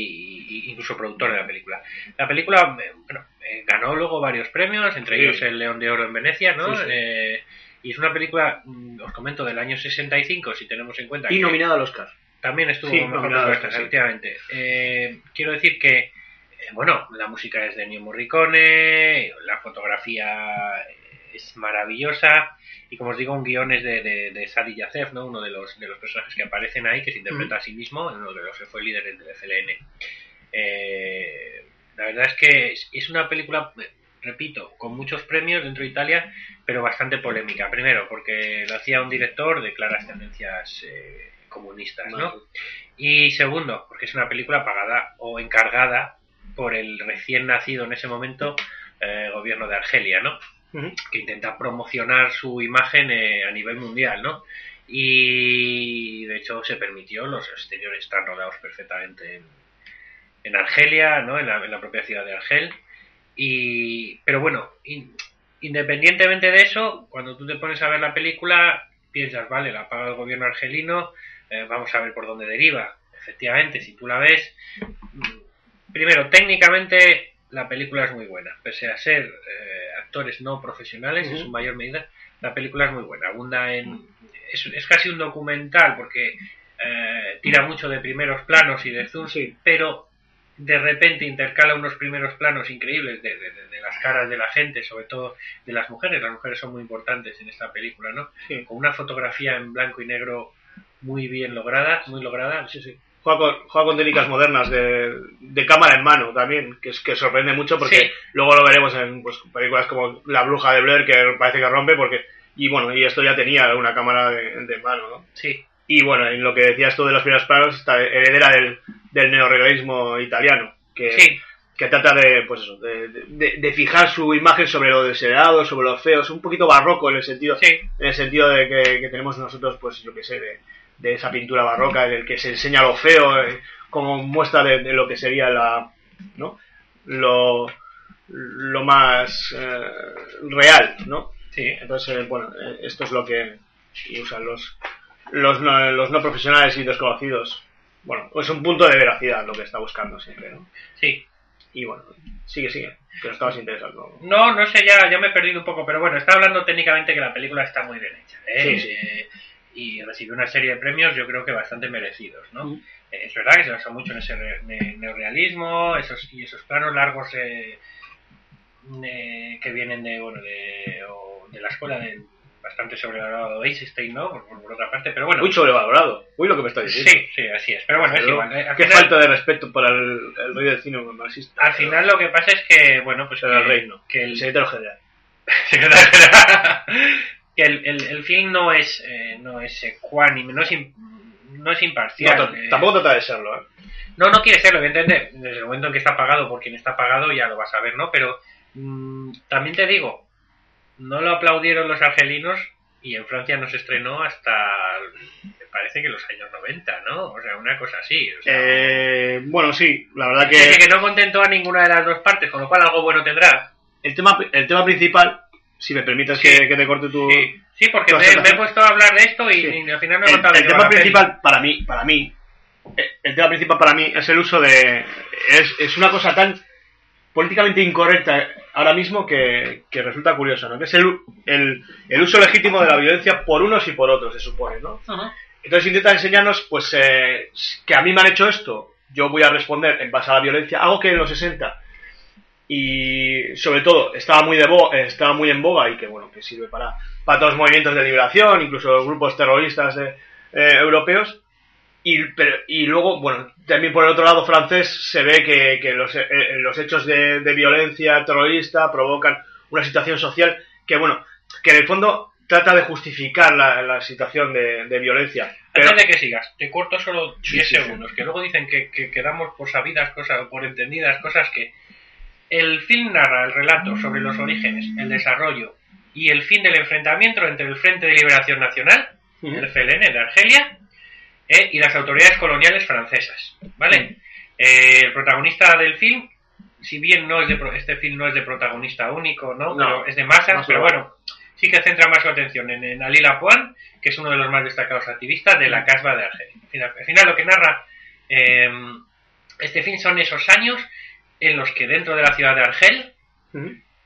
y incluso productor de la película. La película, eh, bueno, eh, ganó luego varios premios, entre Sí. ellos el León de Oro en Venecia, ¿no? Sí, sí. Eh, y es una película, mm, os comento, del año 65, si tenemos en cuenta Y que nominada al Oscar. también estuvo nominada, propuesta, sí. efectivamente. Eh, quiero decir que, bueno, la música es de Ennio Morricone, la fotografía es maravillosa y como os digo, un guion es de, de, de Sadi Yacef, ¿no? uno de los, de los personajes que aparecen ahí, que se interpreta a sí mismo, uno de los que fue líder del FLN. Eh, la verdad es que es, es una película, repito, con muchos premios dentro de Italia, pero bastante polémica. Primero, porque lo hacía un director de claras tendencias eh, comunistas, ¿no? Y segundo, porque es una película pagada o encargada por el recién nacido en ese momento eh, gobierno de Argelia, ¿no? Que intenta promocionar su imagen eh, a nivel mundial, ¿no? Y de hecho se permitió, los exteriores están rodados perfectamente en, en Argelia, ¿no? En la, propia ciudad de Argel. Y, pero bueno, in- independientemente de eso, cuando tú te pones a ver la película, piensas, vale, la paga el gobierno argelino, eh, vamos a ver por dónde deriva. Efectivamente, si tú la ves, mm, primero, técnicamente la película es muy buena. Pese a ser eh, actores no profesionales, en su mayor medida, la película es muy buena. Abunda en. Es, es casi un documental porque eh, tira mucho de primeros planos y de zooms, Sí. pero de repente intercala unos primeros planos increíbles de, de- de- de las caras de la gente, sobre todo de las mujeres. Las mujeres son muy importantes en esta película, ¿no? Sí. Con una fotografía en blanco y negro muy bien lograda, muy lograda. Sí, sí. Juega con, juega con técnicas modernas de, de cámara en mano también, que es que sorprende mucho porque Sí. luego lo veremos en pues, películas como La Bruja de Blair, que parece que rompe, porque y bueno, y esto ya tenía una cámara de, de mano, ¿no? Sí, Y bueno, en lo que decías tú de los primeros planos, está heredera del, del neorrealismo italiano, que, sí, que trata de, pues eso, de, de- de fijar su imagen sobre lo deseado, sobre lo feo, es un poquito barroco en el sentido, sí. en el sentido de que, que tenemos nosotros, pues yo que sé, de, de esa pintura barroca en el que se enseña lo feo eh, como muestra de, lo que sería la, ¿no? Lo, lo más eh, real, ¿no? Sí, Entonces, eh, bueno, esto es lo que usan los, los, no, los no profesionales y desconocidos. Bueno, es un punto de veracidad lo que está buscando siempre, ¿no? sí. Y bueno, sigue, sigue, que nos estabas interesando. No, no sé, ya, ya me he perdido un poco, pero bueno, está hablando técnicamente que la película está muy bien hecha. ¿eh? Sí, sí. Eh, y recibió una serie de premios, yo creo que bastante merecidos, ¿no? Mm. Eh, es verdad que se basa mucho en ese re- ne- neorrealismo, esos, y esos planos largos eh, que vienen de, bueno, de, o de la escuela de bastante sobrevalorado Einstein, ¿no? Por, por- por otra parte, pero bueno. Muy sobrevalorado. Uy, lo que me está diciendo. Sí, sí, así es. Pero bueno, es igual. eh, al Qué final- falta de respeto para el, el rey del cine marxista. Al final lo que pasa es que, bueno, pues Pero que, el reino. que el, secretario general. que el, el, el film no es eh, no es ecuánime, no es, im- no es imparcial. No, eh. tampoco trata de serlo, ¿eh? No, no quiere serlo, evidentemente. Desde el momento en que está pagado por quien está pagado ya lo vas a ver, ¿no? Pero mm, también te digo, no lo aplaudieron los argelinos y en Francia no se estrenó hasta, me parece que los años 90, ¿no? O sea, una cosa así. O sea, Eh, bueno, sí, la verdad Dice que que no contentó a ninguna de las dos partes, con lo cual algo bueno tendrá. el tema, el tema principal, si me permites Sí. que, que te corte tu... Sí, sí porque tu me, me he puesto a hablar de esto y, Sí. y al final no he el, contado de el va tema peli. principal para mí, para mí, eh, el tema principal para mí es el uso de es, es una cosa tan políticamente incorrecta ahora mismo que, que resulta curioso, ¿no? Que es el, el, el uso legítimo de la violencia por unos y por otros, se supone, ¿no? Entonces intenta enseñarnos, pues, eh, que a mí me han hecho esto, yo voy a responder en base a la violencia, algo que en los 60 y sobre todo estaba muy de bo- eh, estaba muy en boga y que bueno que sirve para para todos los movimientos de liberación incluso los grupos terroristas de- eh, europeos y pero- y luego bueno también por el otro lado francés se ve que, que los, eh, los hechos de, de violencia terrorista provocan una situación social que bueno que en el fondo trata de justificar la, la situación de, de violencia pero Antes de que sigas, te corto solo 10 Sí, sí, sí. segundos, que luego dicen que, que, que damos por sabidas cosas, por entendidas cosas que el film narra el relato sobre los orígenes, el desarrollo y el fin del enfrentamiento entre el Frente de Liberación Nacional, el FLN de Argelia, eh, y las autoridades coloniales francesas, ¿vale? Eh, el protagonista del film, si bien no es de pro- este film no es de protagonista único, ¿no? No. Pero es de masas, Más pero bueno, sí que centra más su atención en, en Ali Lapointe, que es uno de los más destacados activistas de la Casbah de Argelia. Al final, al final lo que narra eh, este film son esos años en los que dentro de la ciudad de Argel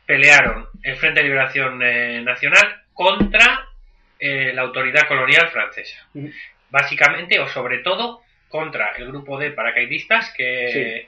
pelearon el Frente de Liberación eh, Nacional contra eh, la autoridad colonial francesa. Básicamente, o sobre todo, contra el grupo de paracaidistas que,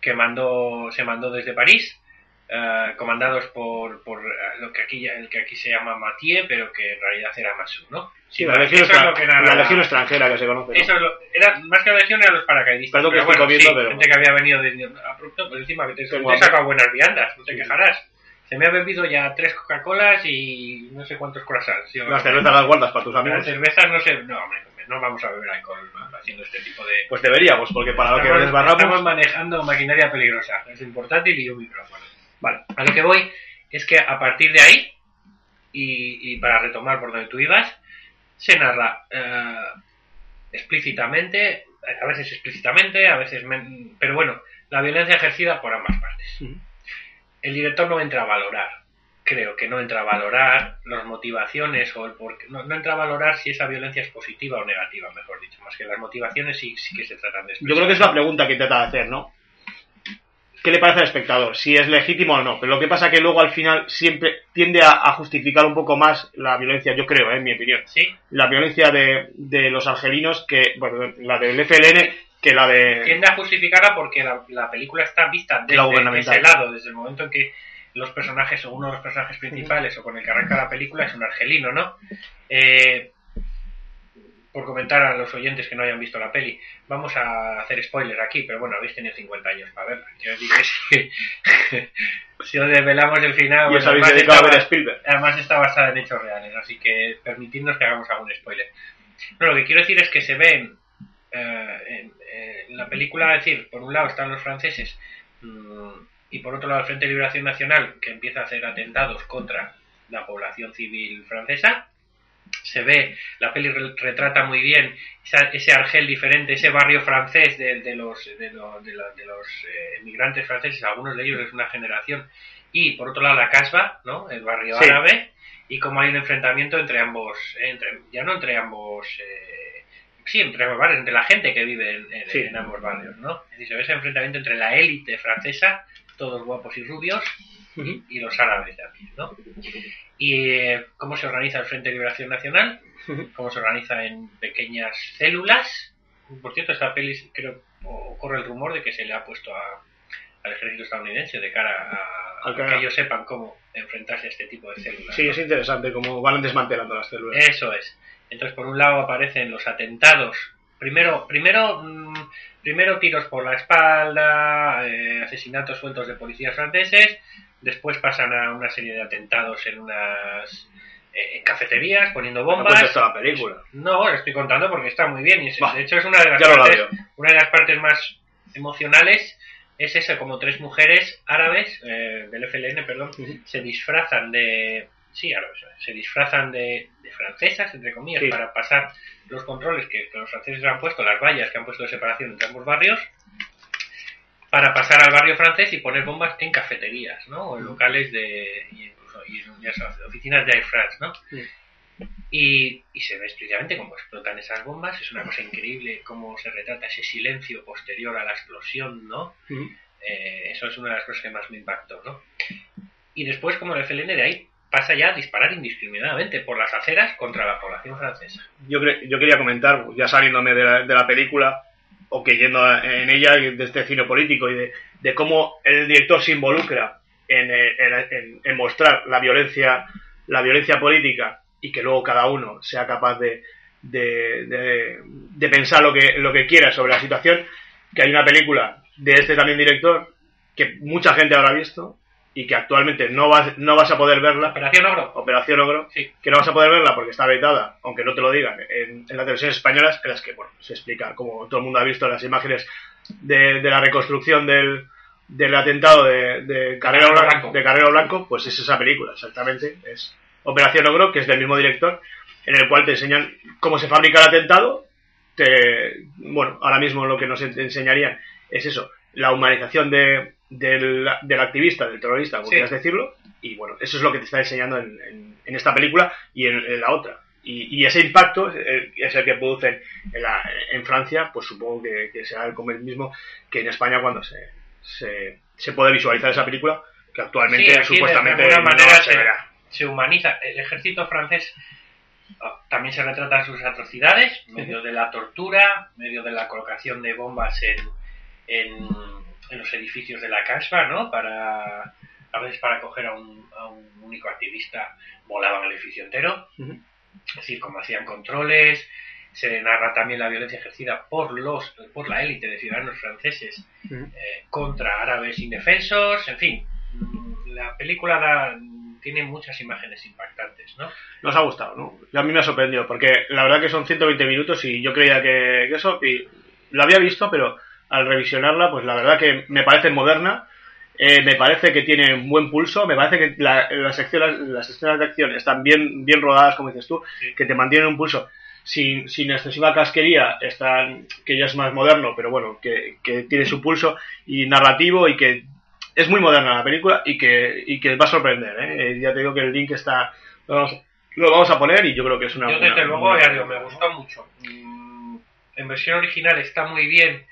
que mandó, se mandó desde París, eh, comandados por, por eh, lo que aquí, el que aquí se llama Mathieu, pero que en realidad era Massou, ¿no? Sí, la, legión es extra- lo que narra la legión extranjera que se conoce ¿no? eso es lo- era, más que la legión eran los paracaidistas. Perdón que pero estoy bueno, comiendo, sí, pero- gente que había venido de abrupto, pues encima que te, te he sacado buenas viandas, no te Sí. quejarás. Se me ha bebido ya tres Coca-Colas y no sé cuántos croissants. Yo- las cervezas las guardas para tus Las amigos cervezas no sé, no, hombre, no vamos a beber alcohol haciendo este tipo de... pues deberíamos porque para lo que estamos, estamos desbarramos manejando maquinaria peligrosa, es un portátil y un micrófono. Vale, a lo que voy es que a partir de ahí, y, y para retomar por donde tú ibas, se narra eh, explícitamente, a veces explícitamente, a veces... men- pero bueno, la violencia ejercida por ambas partes. El director no entra a valorar, creo que no entra a valorar las motivaciones o el por no, no entra a valorar si esa violencia es positiva o negativa, mejor dicho, más que las motivaciones sí, sí que se tratan de yo creo que es la pregunta que intenta hacer ¿no? ¿Qué le parece al espectador, si es legítimo o no. Pero lo que pasa que luego al final siempre tiende a, a justificar un poco más la violencia, yo creo, ¿eh? en mi opinión. Sí, La violencia de, de los argelinos, que, bueno, la del FLN, que la de... tiende a justificarla porque la, la película está vista desde La ese lado, desde el momento en que los personajes o uno de los personajes principales o con el que arranca la película es un argelino, ¿no? Eh, por comentar a los oyentes que no hayan visto la peli, vamos a hacer spoiler aquí, pero bueno, habéis tenido 50 años para verla. Yo os si, si os desvelamos el final, Y bueno, os habéis además dedicado a ver está- a Spielberg. Además está basada en hechos reales, así que permitidnos que hagamos algún spoiler. No, lo que quiero decir es que se ven eh, en, eh, en la película, es decir, por un lado están los franceses mm, y por otro lado el Frente de Liberación Nacional que empieza a hacer atentados contra la población civil francesa. Se ve, la peli re- retrata muy bien esa- ese Argel diferente, ese barrio francés de, de los, de, lo- de la- de los eh, emigrantes franceses, algunos de ellos es una generación, y por otro lado la Casbah, ¿no? el barrio Sí. árabe, y como hay un enfrentamiento entre ambos, entre, ya no entre ambos, eh, sí, entre ambos barrios, entre la gente que vive en, en- Sí. en ambos barrios, ¿no? Es decir, se ve ese enfrentamiento entre la élite francesa, todos guapos y rubios, y, y los árabes de aquí, ¿no? Y eh, cómo se organiza el Frente de Liberación Nacional, cómo se organiza en pequeñas células. Por cierto, esta peli creo corre el rumor de que se le ha puesto a- al ejército estadounidense de cara a, que ellos sepan cómo enfrentarse a este tipo de células. Sí, ¿no? es interesante cómo van desmantelando las células. Eso es. Entonces, por un lado aparecen los atentados. Primero, primero, mm, primero tiros por la espalda, eh, asesinatos sueltos de policías franceses. Después pasan a una serie de atentados en unas eh, en cafeterías poniendo No bombas. toda la película. No, lo estoy contando porque está muy bien. Y es- Bah, de hecho, es una de las partes, una de las partes más emocionales. Es esa, como tres mujeres árabes eh, del FLN, perdón, se disfrazan de sí se disfrazan de, de francesas entre comillas Sí. para pasar los controles que, que los franceses han puesto las vallas que han puesto de separación entre ambos barrios para pasar al barrio francés y poner bombas en cafeterías no o en locales de y incluso y en- ya sabes, oficinas de Air France no Sí. y, y se ve explícitamente cómo explotan esas bombas es una cosa increíble cómo se retrata ese silencio posterior a la explosión no Ujú. eh, eso es una de las cosas que más me impactó, ¿no? Y después, como el FLN de ahí pasa ya a disparar indiscriminadamente por las aceras contra la población francesa. Yo, yo quería comentar, ya saliéndome de la, de la película, o que yendo en ella, de este cine político, y de, cómo el director se involucra en, eh, en- en- en mostrar la violencia, la violencia política, y que luego cada uno sea capaz de, de- de pensar lo que, lo que quiera sobre la situación, que hay una película de este también director, que mucha gente habrá visto, y que actualmente no vas, no vas a poder verla, Operación Ogro. Operación Ogro, Sí. que no vas a poder verla porque está vetada, aunque no te lo digan, en, en las televisiones españolas, en las que, bueno, se explica, como todo el mundo ha visto las imágenes de, de la reconstrucción del, del atentado de, de, Carrero Blanco, de Carrero Blanco, pues es esa película, exactamente, es Operación Ogro, que es del mismo director, en el cual te enseñan cómo se fabrica el atentado, te, bueno, ahora mismo lo que nos en- enseñarían es eso, la humanización de, del, del activista, del terrorista, como Sí. quieras decirlo, y bueno, eso es lo que te está enseñando en, en- en esta película y en, en la otra. Y, y ese impacto es el, es el que producen en, la- en Francia, pues supongo que, que será el, como el mismo que en España cuando se, se, se puede visualizar esa película, que actualmente Sí, aquí de supuestamente alguna no manera se- verá. Se humaniza. El ejército francés ah, también se retratan sus atrocidades, medio de la tortura, medio de la colocación de bombas en, en, en los edificios de la Casbah, ¿no? Para, a veces para coger a un, a un único activista, volaban el edificio entero. Ujú. Es decir, como hacían controles, se narra también la violencia ejercida por los por la élite de ciudadanos franceses Ujú. eh, contra árabes indefensos, en fin, la película da- tiene muchas imágenes impactantes, ¿no? Nos ha gustado, ¿no? A mí me ha sorprendido, porque la verdad que son 120 minutos y yo creía que, que eso, y lo había visto, pero al revisionarla, pues la verdad que me parece moderna, eh, me parece que tiene un buen pulso, me parece que la- las, secciones, las escenas de acción están bien, bien rodadas, como dices tú, Sí. que te mantienen un pulso sin, sin excesiva casquería, están, que ya es más moderno, pero bueno, que, que tiene su pulso y narrativo y que es muy moderna la película y que, y que va a sorprender, ¿eh? Eh, Ya te digo que el link está, lo vamos, lo vamos a poner y yo creo que es una... Yo desde luego, una- ya digo, me gustó mucho. Mm, En versión original está muy bien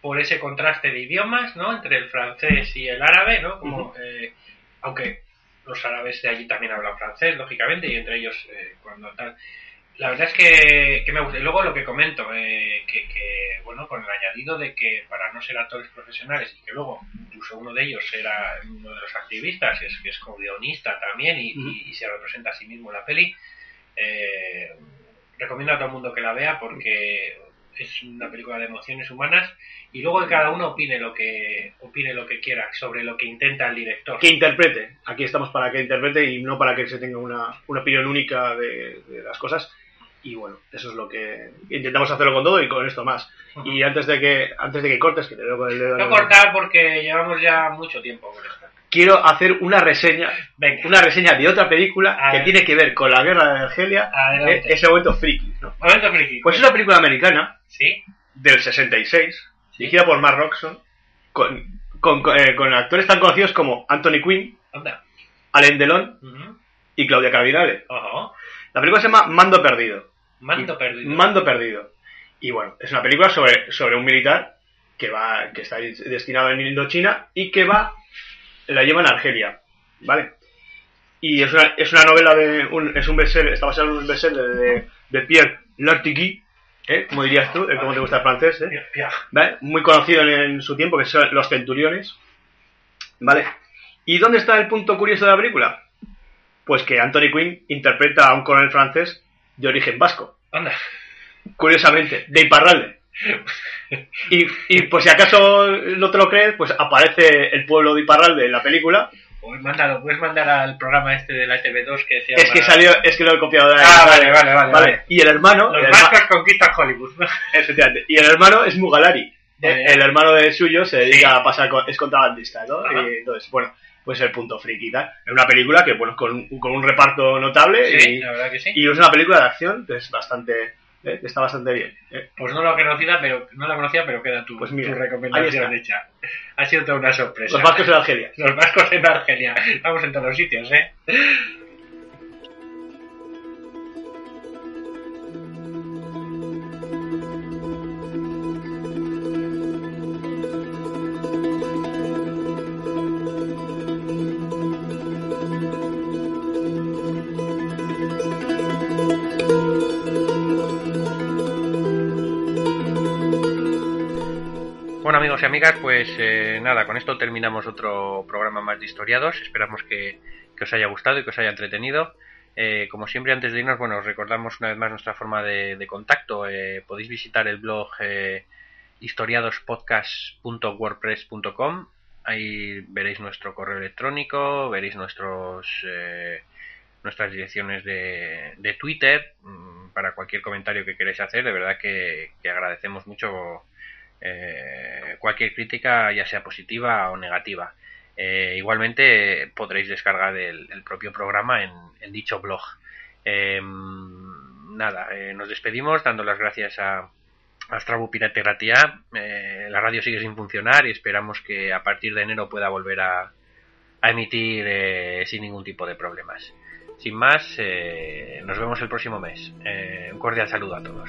por ese contraste de idiomas, ¿no? Entre el francés y el árabe, ¿no? Como, eh, aunque los árabes de allí también hablan francés, lógicamente, y entre ellos eh, cuando tal. La verdad es que, que me gusta. Y luego lo que comento, eh, que, que, bueno, con el añadido de que para no ser actores profesionales y que luego incluso uno de ellos era uno de los activistas, es, que es co-guionista también y, y- y se representa a sí mismo en la peli, eh, recomiendo a todo el mundo que la vea porque es una película de emociones humanas y luego que cada uno opine lo que opine lo que quiera sobre lo que intenta el director. Que interprete. Aquí estamos para que interprete y no para que se tenga una, una opinión única de, de las cosas. Y bueno, eso es lo que intentamos hacerlo con todo y con esto más. Y antes de que antes de que cortes, que te veo con el dedo. No cortar porque llevamos ya mucho tiempo con esto. Quiero hacer una reseña, Venga, una reseña de otra película A que ver. tiene que ver con la guerra de Argelia. Eh, ese momento friki, ¿no? momento friki. Pues es una película americana Sí, del 66, dirigida por Mark Roxon, con, con, eh, con actores tan conocidos como Anthony Quinn, anda. Alain Delon y Claudia Cardinale. Ojo. La película se llama Mando Perdido. Mando Y- perdido. Mando Perdido. Y bueno, es una película sobre, sobre un militar que va que está destinado en Indochina y que va la llevan a Argelia, ¿vale? Y es una, es una novela de un, es un bestseller, está basado en un bestseller de, de Pierre Lartigui, ¿eh? Como dirías tú. ¿cómo te gusta el francés? ¿eh? ¿vale? Muy conocido en, en su tiempo, que son los centuriones, ¿vale? ¿Y dónde está el punto curioso de la película? Pues que Anthony Quinn interpreta a un coronel francés de origen vasco, Anda. curiosamente, de Iparralde. Y, y por si acaso no te lo crees, pues aparece el pueblo de Iparralde en la película. Pues mándalo, puedes mandar al programa este de la TV2 que llama... Es que salió, es que lo he copiado de ahí. Ah, vale, vale, vale, vale. Y el hermano, Los el herma- vascos conquistan Hollywood, efectivamente, y el hermano es Mugalari. Ya, Eh. El hermano de suyo se dedica Sí. a pasar, con, es contrabandista, ¿no? Ajá. Y entonces, bueno, pues el punto friki y tal. Es una película que, bueno, con, un- con un reparto notable Sí, y, la verdad que sí. y es una película de acción que es bastante, eh, está bastante bien. eh. Pues no la conocía, pero no la conocía, pero queda tu, Pues mira, tu recomendación hecha. Ha sido toda una sorpresa. Los vascos en Argelia. Los vascos en Argelia. Estamos en todos los sitios, ¿eh? Pues eh, nada, con esto terminamos otro programa más de historiados. Esperamos que, os haya gustado y que os haya entretenido. Eh, como siempre, antes de irnos, bueno, os recordamos una vez más nuestra forma de, contacto. Eh, podéis visitar el blog eh, historiadospodcast.wordpress.com. Ahí veréis nuestro correo electrónico, veréis nuestros nuestras direcciones de, de Twitter mm, para cualquier comentario que queráis hacer. De verdad que agradecemos mucho eh, cualquier crítica, ya sea positiva o negativa. Eh, igualmente podréis descargar el, propio programa en, dicho blog. Eh, nada, eh, nos despedimos dando las gracias a, a Pirate Ratia. Eh, la radio sigue sin funcionar y esperamos que a partir de enero pueda volver a, a emitir sin ningún tipo de problemas. Sin más, nos vemos el próximo mes. Un cordial saludo a todos.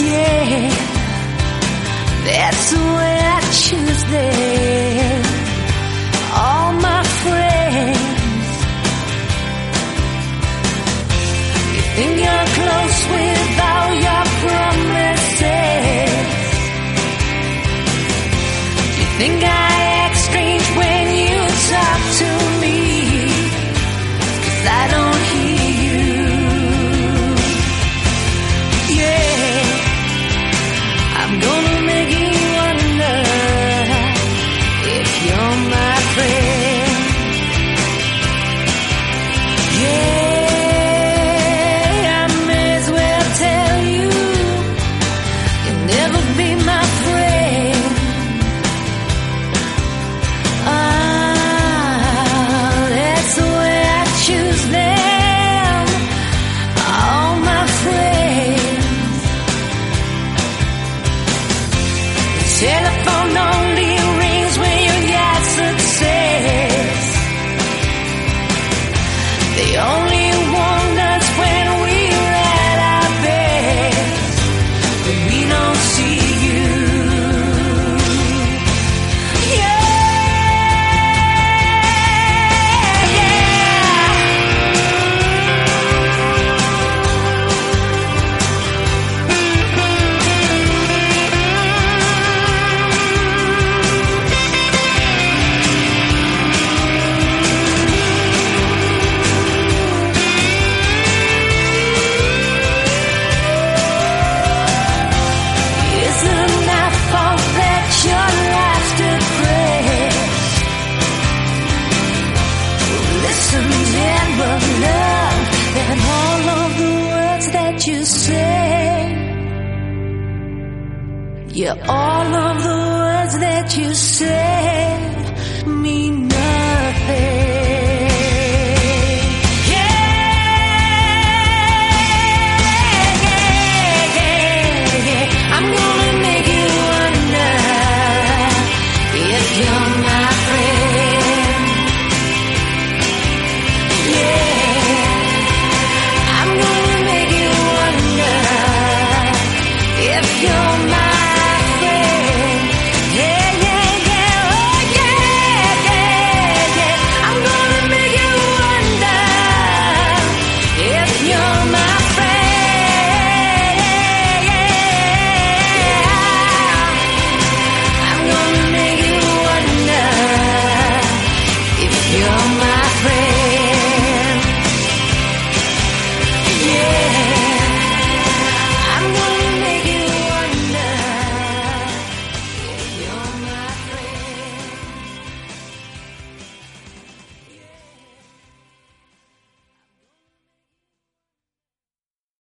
Yeah, that's I choose them. All my friends. You think you're close your promises. You think I